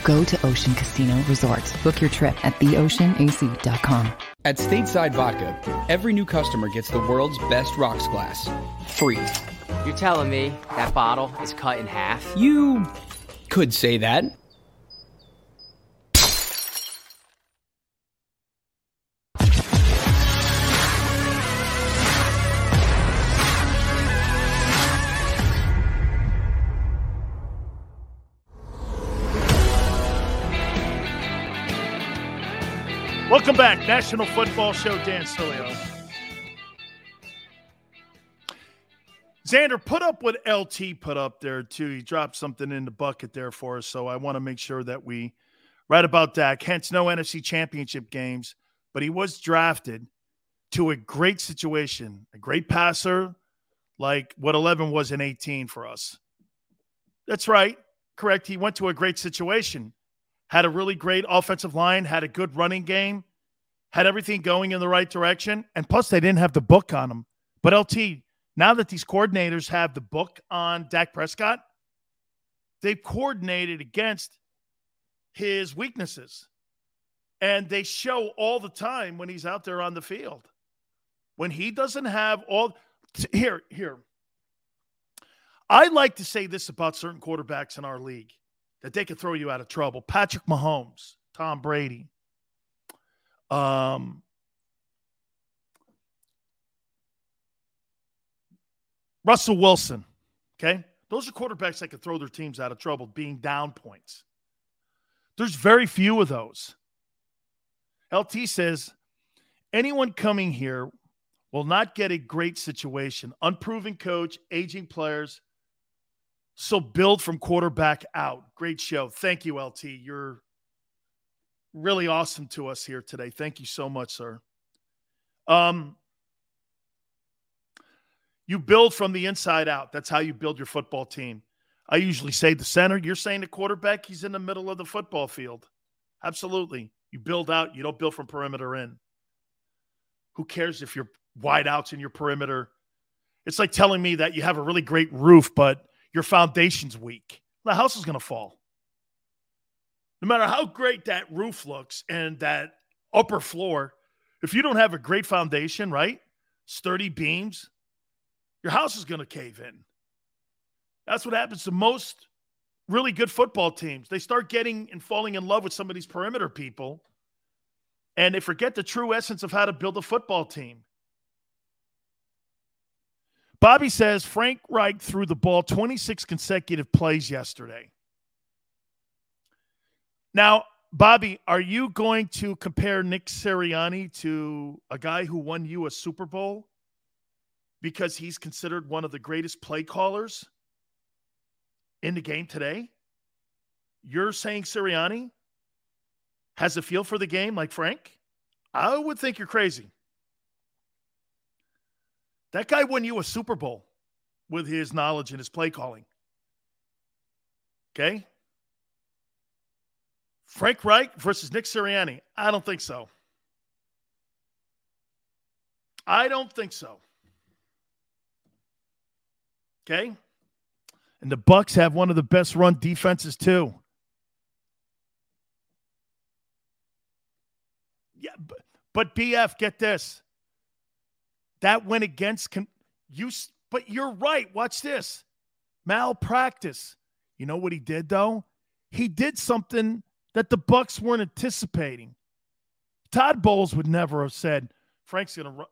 Go to Ocean Casino Resort. Book your trip at theoceanac.com. At Stateside Vodka, every new customer gets the world's best rocks glass free. You're telling me that bottle is cut in half? You could say that. Welcome back, National Football Show. Dan Sileo. Xander, put up what LT put up there too. He dropped something in the bucket there for us, so I want to make sure that we write about that. Hence, no NFC Championship games, but he was drafted to a great situation, a great passer, like what 11 was in 18 for us. That's right, correct. He went to a great situation, had a really great offensive line, had a good running game, had everything going in the right direction, and plus they didn't have the book on him. But LT now that these coordinators have the book on Dak Prescott, they've coordinated against his weaknesses. And they show all the time when he's out there on the field. When he doesn't have all here, here. I like to say this about certain quarterbacks in our league that they can throw you out of trouble. Patrick Mahomes, Tom Brady. Um, Russell Wilson. Okay. Those are quarterbacks that can throw their teams out of trouble being down points. There's very few of those. LT says anyone coming here will not get a great situation. Unproven coach, aging players. So build from quarterback out. Great show. Thank you, LT. You're really awesome to us here today. Thank you so much, sir. Um, you build from the inside out. That's how you build your football team. I usually say the center. You're saying the quarterback, he's in the middle of the football field. Absolutely. You build out, you don't build from perimeter in. Who cares if you're wide outs in your perimeter? It's like telling me that you have a really great roof, but your foundation's weak. The house is going to fall. No matter how great that roof looks and that upper floor, if you don't have a great foundation, right? Sturdy beams, your house is going to cave in. That's what happens to most really good football teams. They start getting and falling in love with some of these perimeter people, and they forget the true essence of how to build a football team. Bobby says Frank Reich threw the ball 26 consecutive plays yesterday. Now, Bobby, are you going to compare Nick Sirianni to a guy who won you a Super Bowl because he's considered one of the greatest play callers? in the game today, you're saying Sirianni has a feel for the game like Frank? I would think you're crazy. That guy won you a Super Bowl with his knowledge and his play calling. Okay? Frank Reich versus Nick Sirianni. I don't think so. I don't think so. Okay? And the Bucks have one of the best run defenses too. Yeah, but, but BF, get this. That went against con- you, but you're right. Watch this. Malpractice. You know what he did though? He did something that the Bucks weren't anticipating. Todd Bowles would never have said, Frank's gonna run,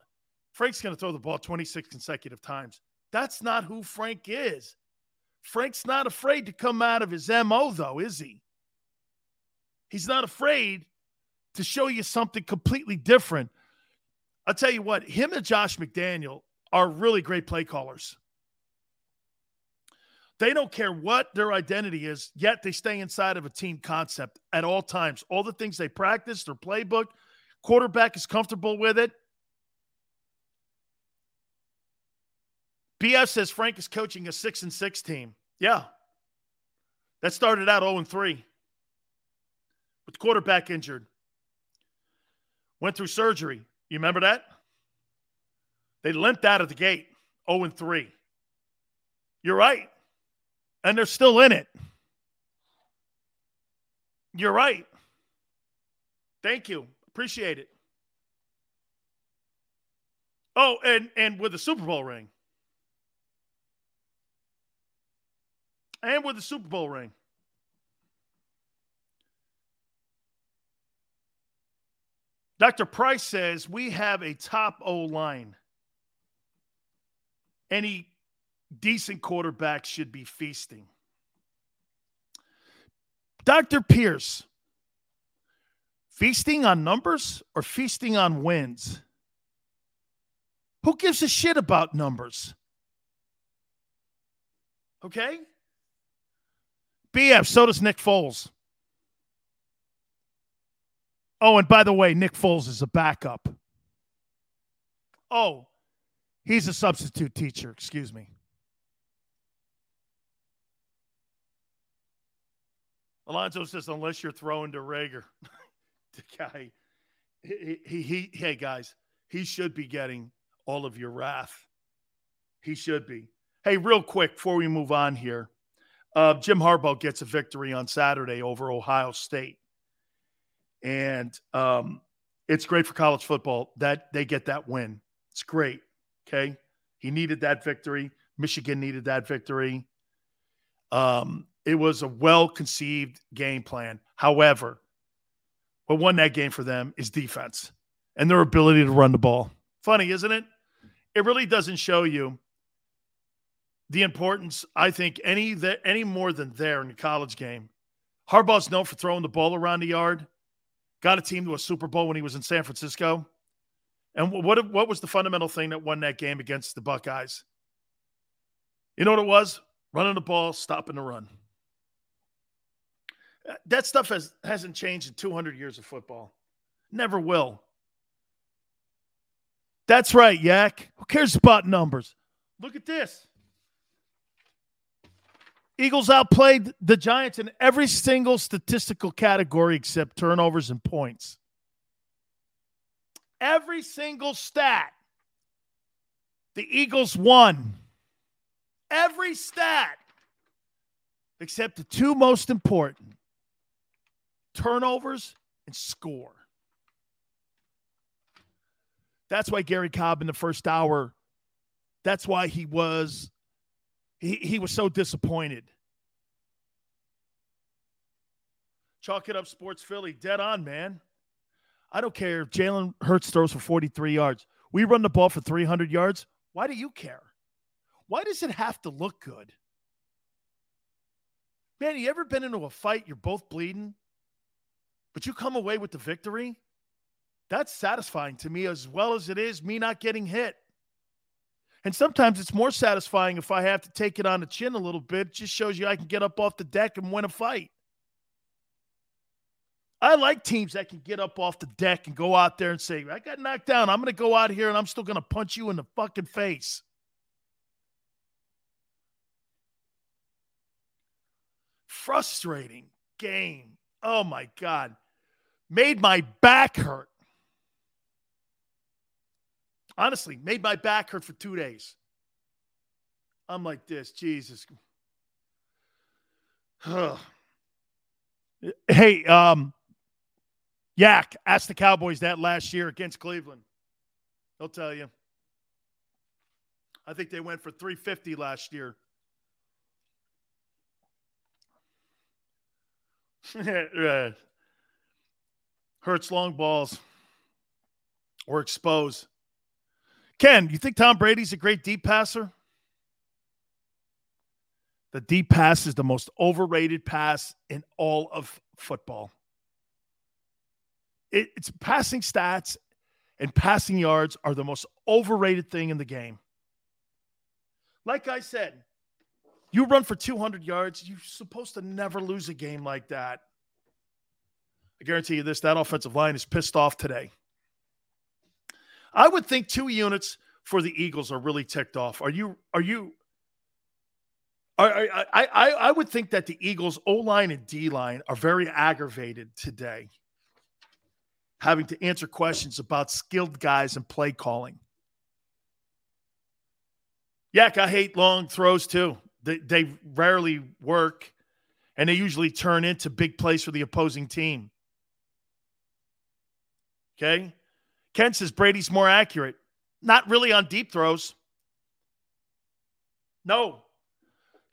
Frank's gonna throw the ball 26 consecutive times. That's not who Frank is. Frank's not afraid to come out of his MO, though, is he? He's not afraid to show you something completely different. I'll tell you what, him and Josh McDaniel are really great play callers. They don't care what their identity is, yet they stay inside of a team concept at all times. All the things they practice, their playbook, quarterback is comfortable with it. BF says Frank is coaching a six and six team. Yeah. That started out 0 and 3 with quarterback injured. Went through surgery. You remember that? They limped out of the gate 0 and 3. You're right. And they're still in it. You're right. Thank you. Appreciate it. Oh, and and with a Super Bowl ring. And with the Super Bowl ring. Dr. Price says we have a top O line. Any decent quarterback should be feasting. Dr. Pierce, feasting on numbers or feasting on wins? Who gives a shit about numbers? Okay? BF, so does Nick Foles. Oh, and by the way, Nick Foles is a backup. Oh, he's a substitute teacher. Excuse me. Alonzo says, unless you're throwing to Reagor, the guy, he, he, he, hey guys, he should be getting all of your wrath. He should be. Hey, real quick before we move on here, uh, Jim Harbaugh gets a victory on Saturday over Ohio State. And um, it's great for college football that they get that win. It's great. Okay. He needed that victory. Michigan needed that victory. Um, it was a well conceived game plan. However, what won that game for them is defense and their ability to run the ball. Funny, isn't it? It really doesn't show you the importance, I think, any any more than there in the college game. Harbaugh's known for throwing the ball around the yard. Got a team to a Super Bowl when he was in San Francisco. And what what was the fundamental thing that won that game against the Buckeyes? You know what it was? Running the ball, stopping the run. Uh, that stuff has hasn't changed in 200 years of football. Never will. That's right, Yak. Who cares about numbers? Look at this. Eagles outplayed the Giants in every single statistical category except turnovers and points. Every single stat. The Eagles won. Every stat except the two most important turnovers and score. That's why Garry Cobb in the first hour, that's why he was he, he was so disappointed. Chalk it up, Sports Philly. Dead on, man. I don't care if Jalen Hurts throws for 43 yards. We run the ball for 300 yards. Why do you care? Why does it have to look good? Man, you ever been into a fight? You're both bleeding, but you come away with the victory? That's satisfying to me as well as it is me not getting hit. And sometimes it's more satisfying if I have to take it on the chin a little bit. It just shows you I can get up off the deck and win a fight. I like teams that can get up off the deck and go out there and say, I got knocked down. I'm going to go out here and I'm still going to punch you in the fucking face. Frustrating game. Oh my God. Made my back hurt. Honestly, made my back hurt for two days. I'm like this, Jesus. hey, um, Yak asked the Cowboys that last year against Cleveland. They'll tell you. I think they went for 350 last year. Hurts long balls or expose. Ken, you think Tom Brady's a great deep passer? The deep pass is the most overrated pass in all of football. It, it's passing stats and passing yards are the most overrated thing in the game. Like I said, you run for 200 yards, you're supposed to never lose a game like that. I guarantee you this that offensive line is pissed off today. I would think two units for the Eagles are really ticked off. Are you are you I, I, I, I would think that the Eagles O line and D line are very aggravated today having to answer questions about skilled guys and play calling. Yak, I hate long throws too. They, they rarely work, and they usually turn into big plays for the opposing team. Okay. Ken says Brady's more accurate. Not really on deep throws. No.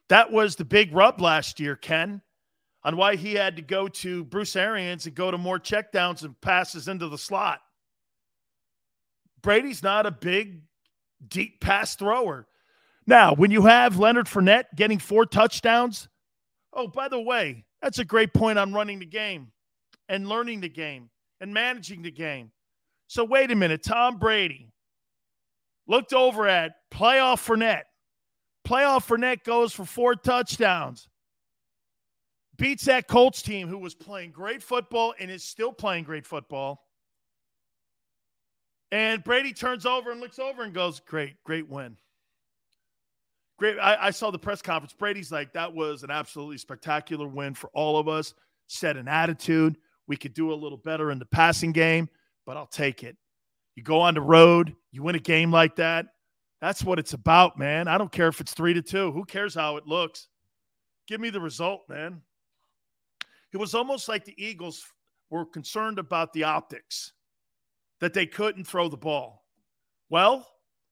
That was the big rub last year, Ken on why he had to go to Bruce Arians and go to more checkdowns and passes into the slot. Brady's not a big, deep pass thrower. Now, when you have Leonard Fournette getting four touchdowns, oh, by the way, that's a great point on running the game and learning the game and managing the game. So, wait a minute. Tom Brady looked over at playoff Fournette. Playoff Fournette goes for four touchdowns beats that Colts team who was playing great football and is still playing great football. And Brady turns over and looks over and goes, Great, great win. Great. I, I, saw the press conference. Brady's like, That was an absolutely spectacular win for all of us. Set an attitude. We could do a little better in the passing game, but I'll take it. You go on the road, you win a game like that. That's what it's about, man. I don't care if it's three to two. Who cares how it looks? Give me the result, man. It was almost like the Eagles were concerned about the optics, that they couldn't throw the ball. Well,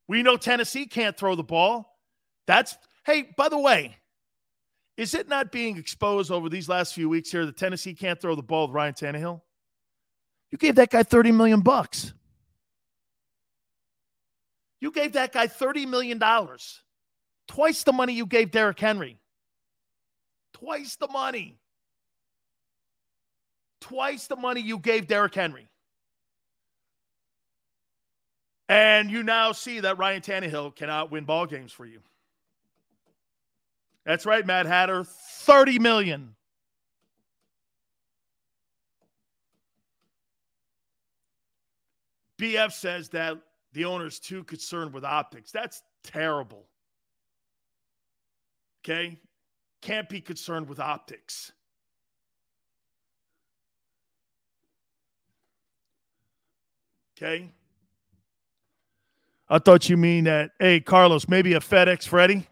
we know Tennessee can't throw the ball. That's, hey, by the way, is it not being exposed over these last few weeks here that Tennessee can't throw the ball with Ryan Tannehill? You gave that guy 30 million bucks. You gave that guy 30 million dollars. Twice the money you gave Derrick Henry. Twice the money twice the money you gave Derrick Henry. And you now see that Ryan Tannehill cannot win ball games for you. That's right, Matt Hatter, 30 million. BF says that the owner's too concerned with optics. That's terrible. Okay? Can't be concerned with optics. Okay. I thought you mean that, hey, Carlos, maybe a FedEx Freddy?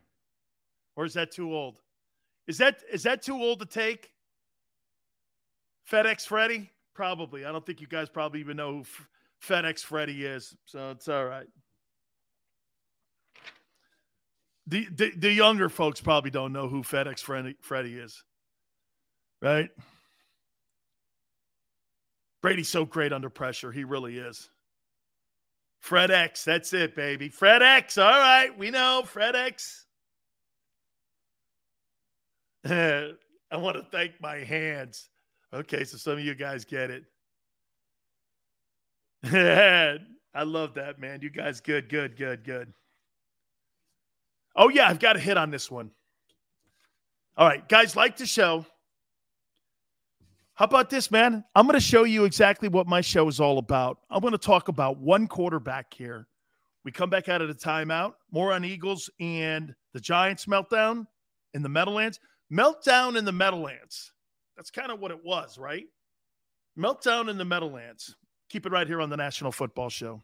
Or is that too old? Is that is that too old to take? FedEx Freddy? Probably. I don't think you guys probably even know who FedEx Freddy is. So it's all right. The, the, the younger folks probably don't know who FedEx Freddy, Freddy is. Right? Brady's so great under pressure. He really is. Fred X, that's it, baby. Fred X. All right, we know Fred X. I want to thank my hands. Okay, so some of you guys get it. I love that, man. You guys good, good, good, good. Oh, yeah, I've got a hit on this one. All right, guys, like the show. How about this, man? I'm going to show you exactly what my show is all about. I'm going to talk about one quarterback here. We come back out of the timeout. More on Eagles and the Giants meltdown in the Meadowlands. Meltdown in the Meadowlands. That's kind of what it was, right? Meltdown in the Meadowlands. Keep it right here on the National Football Show.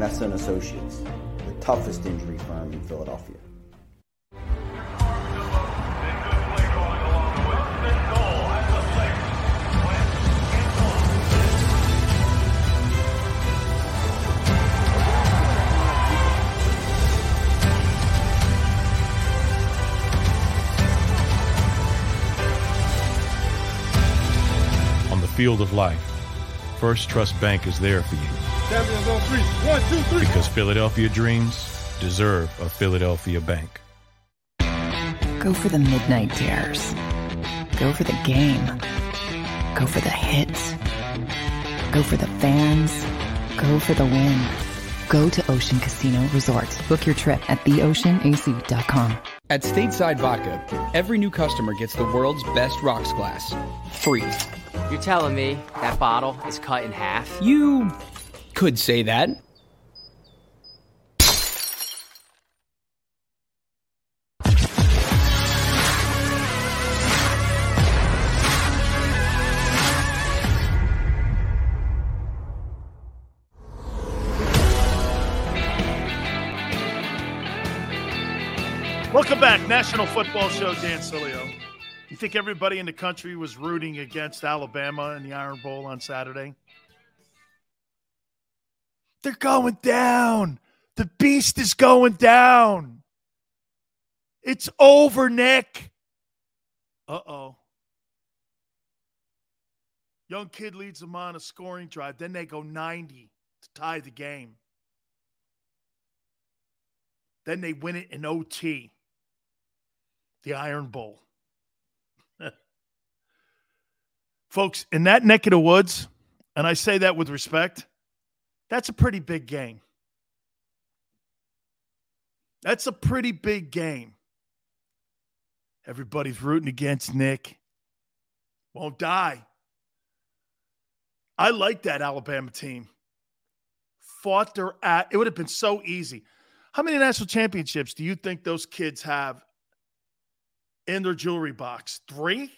Messa and Associates, the toughest injury firm in Philadelphia. On the field of life, First Trust Bank is there for you. Champions on three. One, two, three. Because Philadelphia dreams deserve a Philadelphia bank. Go for the midnight dares. Go for the game. Go for the hits. Go for the fans. Go for the win. Go to Ocean Casino Resort. Book your trip at theoceanac.com. At Stateside Vodka, every new customer gets the world's best rocks glass. Free. You're telling me that bottle is cut in half? You could say that. Welcome back, National Football Show. Dan Sileo. You think everybody in the country was rooting against Alabama in the Iron Bowl on Saturday? They're going down. The beast is going down. It's over, Nick. Uh oh. Young kid leads them on a scoring drive. Then they go 90 to tie the game. Then they win it in OT. The Iron Bowl. Folks, in that neck of the woods, and I say that with respect, that's a pretty big game. That's a pretty big game. Everybody's rooting against Nick. Won't die. I like that Alabama team. Fought their at it would have been so easy. How many national championships do you think those kids have in their jewelry box? Three?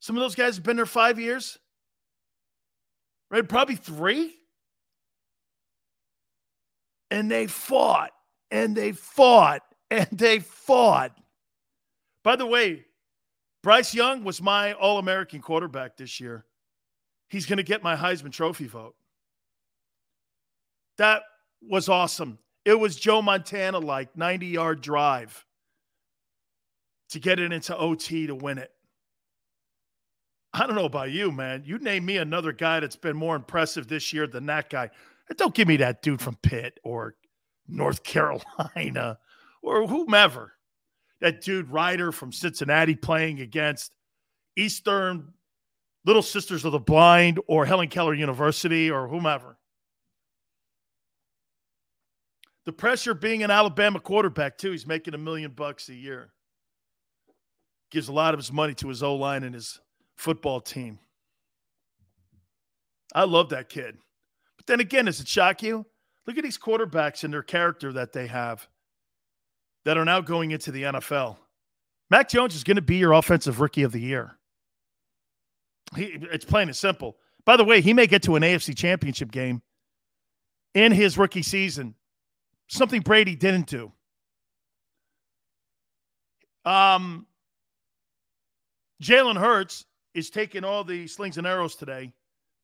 Some of those guys have been there five years. Right? Probably three. And they fought and they fought and they fought. By the way, Bryce Young was my All American quarterback this year. He's going to get my Heisman Trophy vote. That was awesome. It was Joe Montana like 90 yard drive to get it into OT to win it. I don't know about you, man. You name me another guy that's been more impressive this year than that guy. Don't give me that dude from Pitt or North Carolina or whomever. That dude Ridder from Cincinnati playing against Eastern Little Sisters of the Blind or Helen Keller University or whomever. The pressure being an Alabama quarterback, too, he's making a million bucks a year. Gives a lot of his money to his O line and his football team. I love that kid. But then again, does it shock you? Look at these quarterbacks and their character that they have that are now going into the NFL. Mac Jones is going to be your offensive rookie of the year. He, it's plain and simple. By the way, he may get to an AFC championship game in his rookie season, something Brady didn't do. Um, Jalen Hurts is taking all the slings and arrows today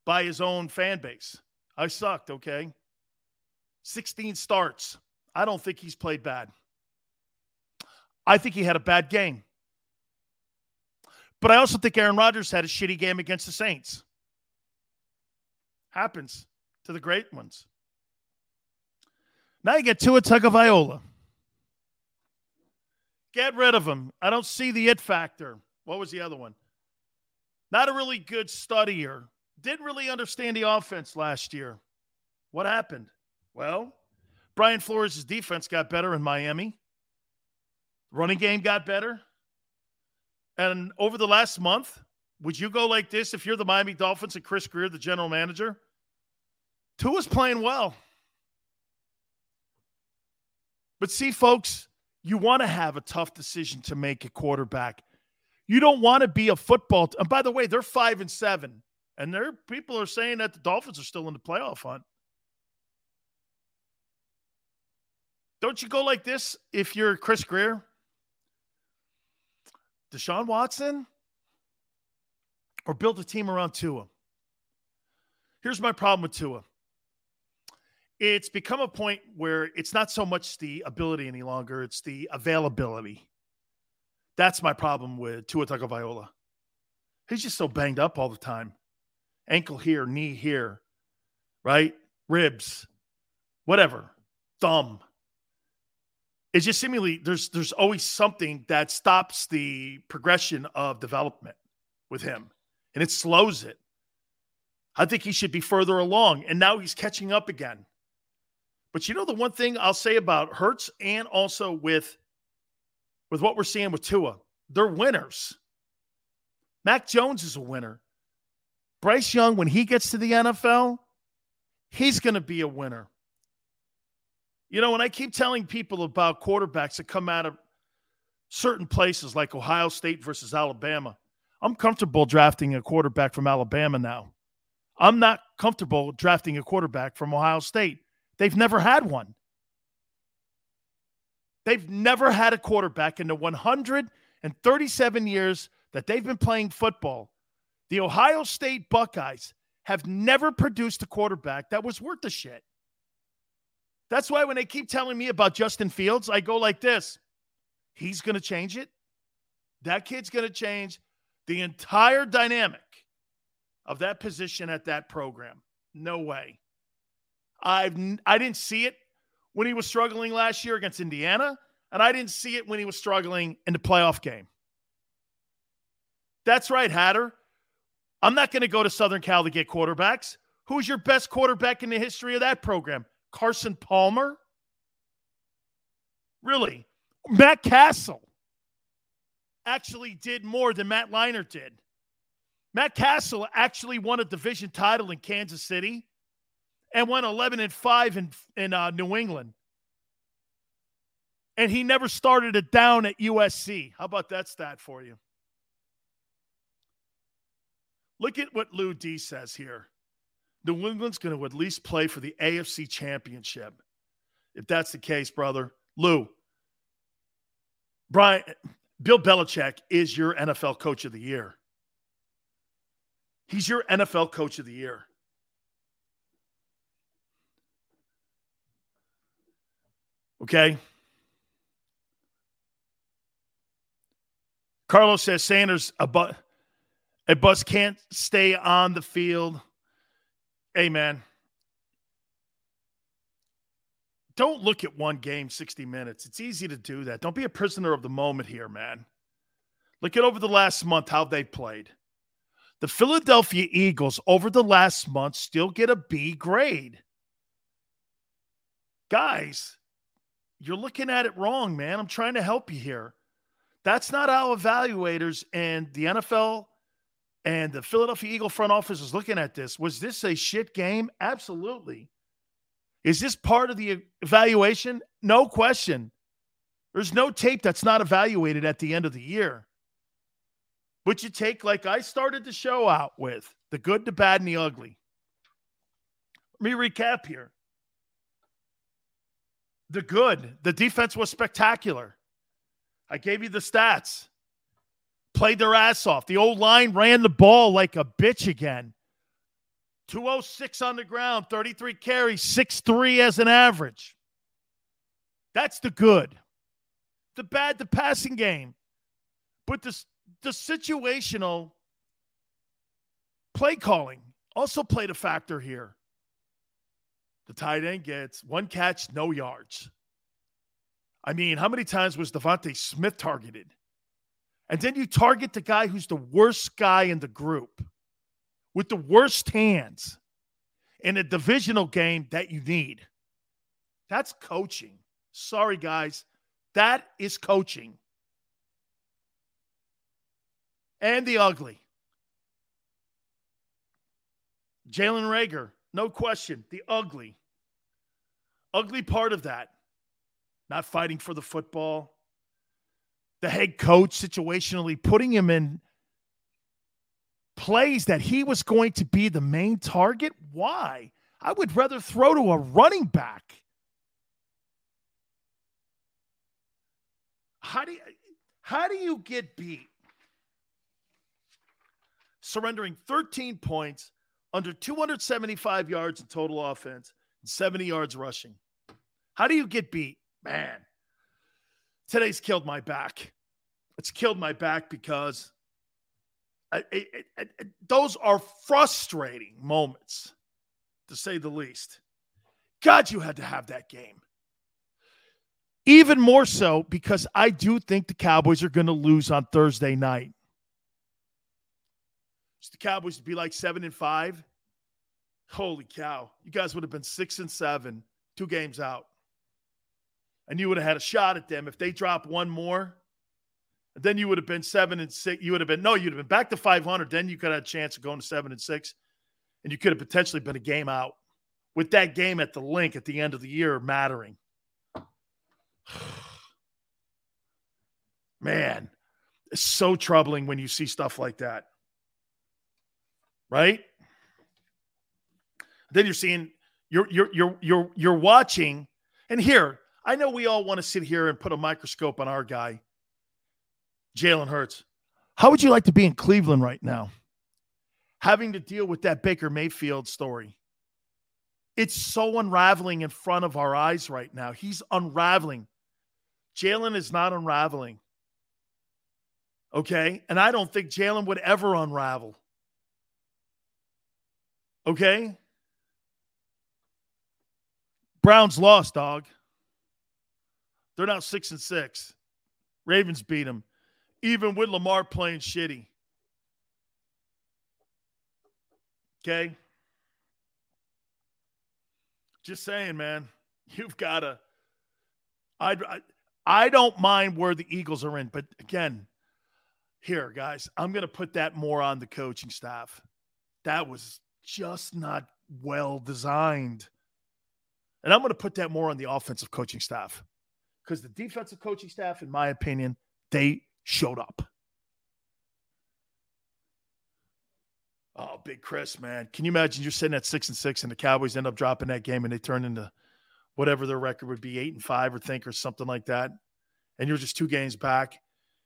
by his own fan base. I sucked, okay? 16 starts. I don't think he's played bad. I think he had a bad game. But I also think Aaron Rodgers had a shitty game against the Saints. Happens to the great ones. Now you get Tua Tagovailoa. Get rid of him. I don't see the it factor. What was the other one? Not a really good studier. Didn't really understand the offense last year. What happened? Well, Brian Flores' defense got better in Miami. Running game got better. And over the last month, would you go like this if you're the Miami Dolphins and Chris Grier, the general manager? Tua's playing well. But see, folks, you want to have a tough decision to make a quarterback. You don't want to be a football. T- and by the way, they're five and seven, and there people are saying that the Dolphins are still in the playoff hunt. Don't you go like this if you're Chris Grier? Deshaun Watson or build a team around Tua? Here's my problem with Tua. It's become a point where it's not so much the ability any longer, it's the availability. That's my problem with Tua Tagovailoa. He's just so banged up all the time. Ankle here, knee here, right? Ribs, whatever, thumb. It's just seemingly there's there's always something that stops the progression of development with him and it slows it. I think he should be further along and now he's catching up again. But you know the one thing i'll say about Hurts and also with with what we're seeing with tua? They're winners. Mac jones is a winner bryce young when he gets to the nfl he's going to be a winner you know, when I keep telling people about quarterbacks that come out of certain places like Ohio State versus Alabama, I'm comfortable drafting a quarterback from Alabama now. I'm not comfortable drafting a quarterback from Ohio State. They've never had one. They've never had a quarterback in the 137 years that they've been playing football. The Ohio State Buckeyes have never produced a quarterback that was worth the shit. That's why when they keep telling me about Justin Fields, I go like this He's going to change it. That kid's going to change the entire dynamic of that position at that program. No way. I've I didn't see it when he was struggling last year against Indiana, and I didn't see it when he was struggling in the playoff game. That's right, Hatter. I'm not going to go to Southern Cal to get quarterbacks. Who's your best quarterback in the history of that program? Carson Palmer? Really? Matt Cassel actually did more than Matt Leinart did. Matt Cassel actually won a division title in Kansas City and won 11 and 5 in, in uh, New England. And he never started it down at USC. How about that stat for you? Look at what Lou D says here. New England's going to at least play for the AFC championship. If that's the case, brother, Lou, Brian, Bill Belichick is your NFL coach of the year. He's your NFL coach of the year. Okay. Carlos says Sanders a, bu- a bus can't stay on the field Amen. don't look at one game 60 minutes. It's easy to do that. Don't be a prisoner of the moment here, man. Look at over the last month how they played. The Philadelphia Eagles over the last month still get a B grade. Guys, you're looking at it wrong, man. I'm trying to help you here. That's not how evaluators and the NFL and the Philadelphia Eagle front office is looking at this. Was this a shit game? Absolutely. Is this part of the evaluation? No question. There's no tape that's not evaluated at the end of the year. But you take, like I started the show out with, the good, the bad, and the ugly. Let me recap here. The good, the defense was spectacular. I gave you the stats. Played their ass off. The old line ran the ball like a bitch again. 206 on the ground, 33 carries, 6'3 as an average. That's the good. The bad, the passing game. But the, the situational play calling also played a factor here. The tight end gets one catch, no yards. I mean, how many times was DeVonta Smith targeted? And then you target the guy who's the worst guy in the group with the worst hands in a divisional game that you need. That's coaching. Sorry, guys. That is coaching. And the ugly. Jalen Reagor, no question. The ugly. Ugly part of that. Not fighting for the football. The head coach situationally putting him in plays that he was going to be the main target. Why? I would rather throw to a running back. How do you, how do you get beat? Surrendering 13 points under 275 yards in total offense and 70 yards rushing. How do you get beat? Man, today's killed my back. It's killed my back because I, I, I, those are frustrating moments, to say the least. God, you had to have that game. Even more so because I do think the Cowboys are going to lose on Thursday night. So the Cowboys would be like seven and five. Holy cow. You guys would have been six and seven, two games out. And you would have had a shot at them. If they drop one more, then you would have been seven and six. You would have been, no, you'd have been back to 500. Then you could have a chance of going to seven and six. And you could have potentially been a game out with that game at the link at the end of the year mattering. Man, it's so troubling when you see stuff like that. Right? Then you're seeing you're you're you're you're you're watching and here, I know we all want to sit here and put a microscope on our guy, Jalen Hurts. How would you like to be in Cleveland right now? Having to deal with that Baker Mayfield story. It's so unraveling in front of our eyes right now. He's unraveling. Jalen is not unraveling. Okay. And I don't think Jalen would ever unravel. Okay. Browns lost, dog. They're now six and six. Ravens beat them, even with Lamar playing shitty. Okay. Just saying, man. You've got to. I, I don't mind where the Eagles are in, but again, here, guys, I'm going to put that more on the coaching staff. That was just not well designed. And I'm going to put that more on the offensive coaching staff because the defensive coaching staff, in my opinion, they showed up. Oh, Big Chris, man. Can you imagine you're sitting at six and six and the Cowboys end up dropping that game and they turn into whatever their record would be, eight and five or think or something like that. And you're just two games back.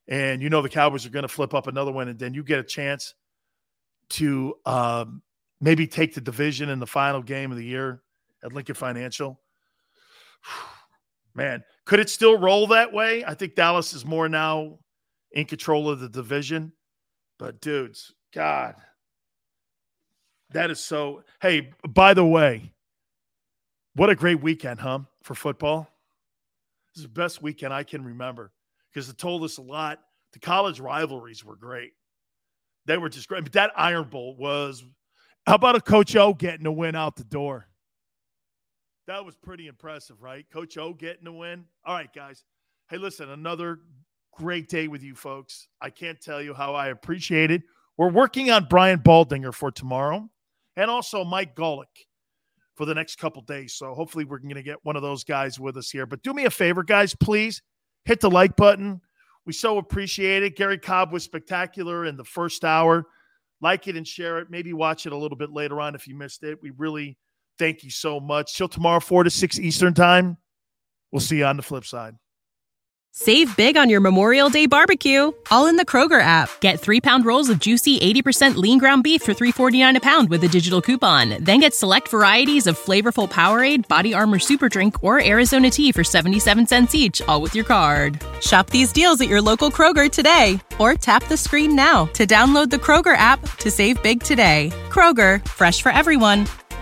And you know the Cowboys are going to flip up another one, and then you get a chance to um, maybe take the division in the final game of the year at Lincoln Financial. Man, could it still roll that way? I think Dallas is more now in control of the division. But dudes, God, that is so. Hey, by the way, what a great weekend, huh? for football. This is the best weekend I can remember because it told us a lot. The college rivalries were great. They were just great. But that Iron Bowl was how about a Coach O getting a win out the door? That was pretty impressive, right? Coach O getting a win. All right, guys. Hey, listen, another great day with you folks. I can't tell you how I appreciate it. We're working on Brian Baldinger for tomorrow and also Mike Golic for the next couple days. So hopefully we're going to get one of those guys with us here. But do me a favor, guys, please hit the like button. We so appreciate it. Garry Cobb was spectacular in the first hour. Like it and share it. Maybe watch it a little bit later on if you missed it. We really thank you so much. Till tomorrow, 4 to 6 Eastern Time. We'll see you on the flip side. Save big on your Memorial Day barbecue, all in the Kroger app. Get three pound rolls of juicy 80% lean ground beef for $3.49 a pound with a digital coupon. Then get select varieties of flavorful Powerade, Body Armor Super Drink, or Arizona tea for 77 cents each, all with your card. Shop these deals at your local Kroger today, or tap the screen now to download the Kroger app to save big today. Kroger, fresh for everyone.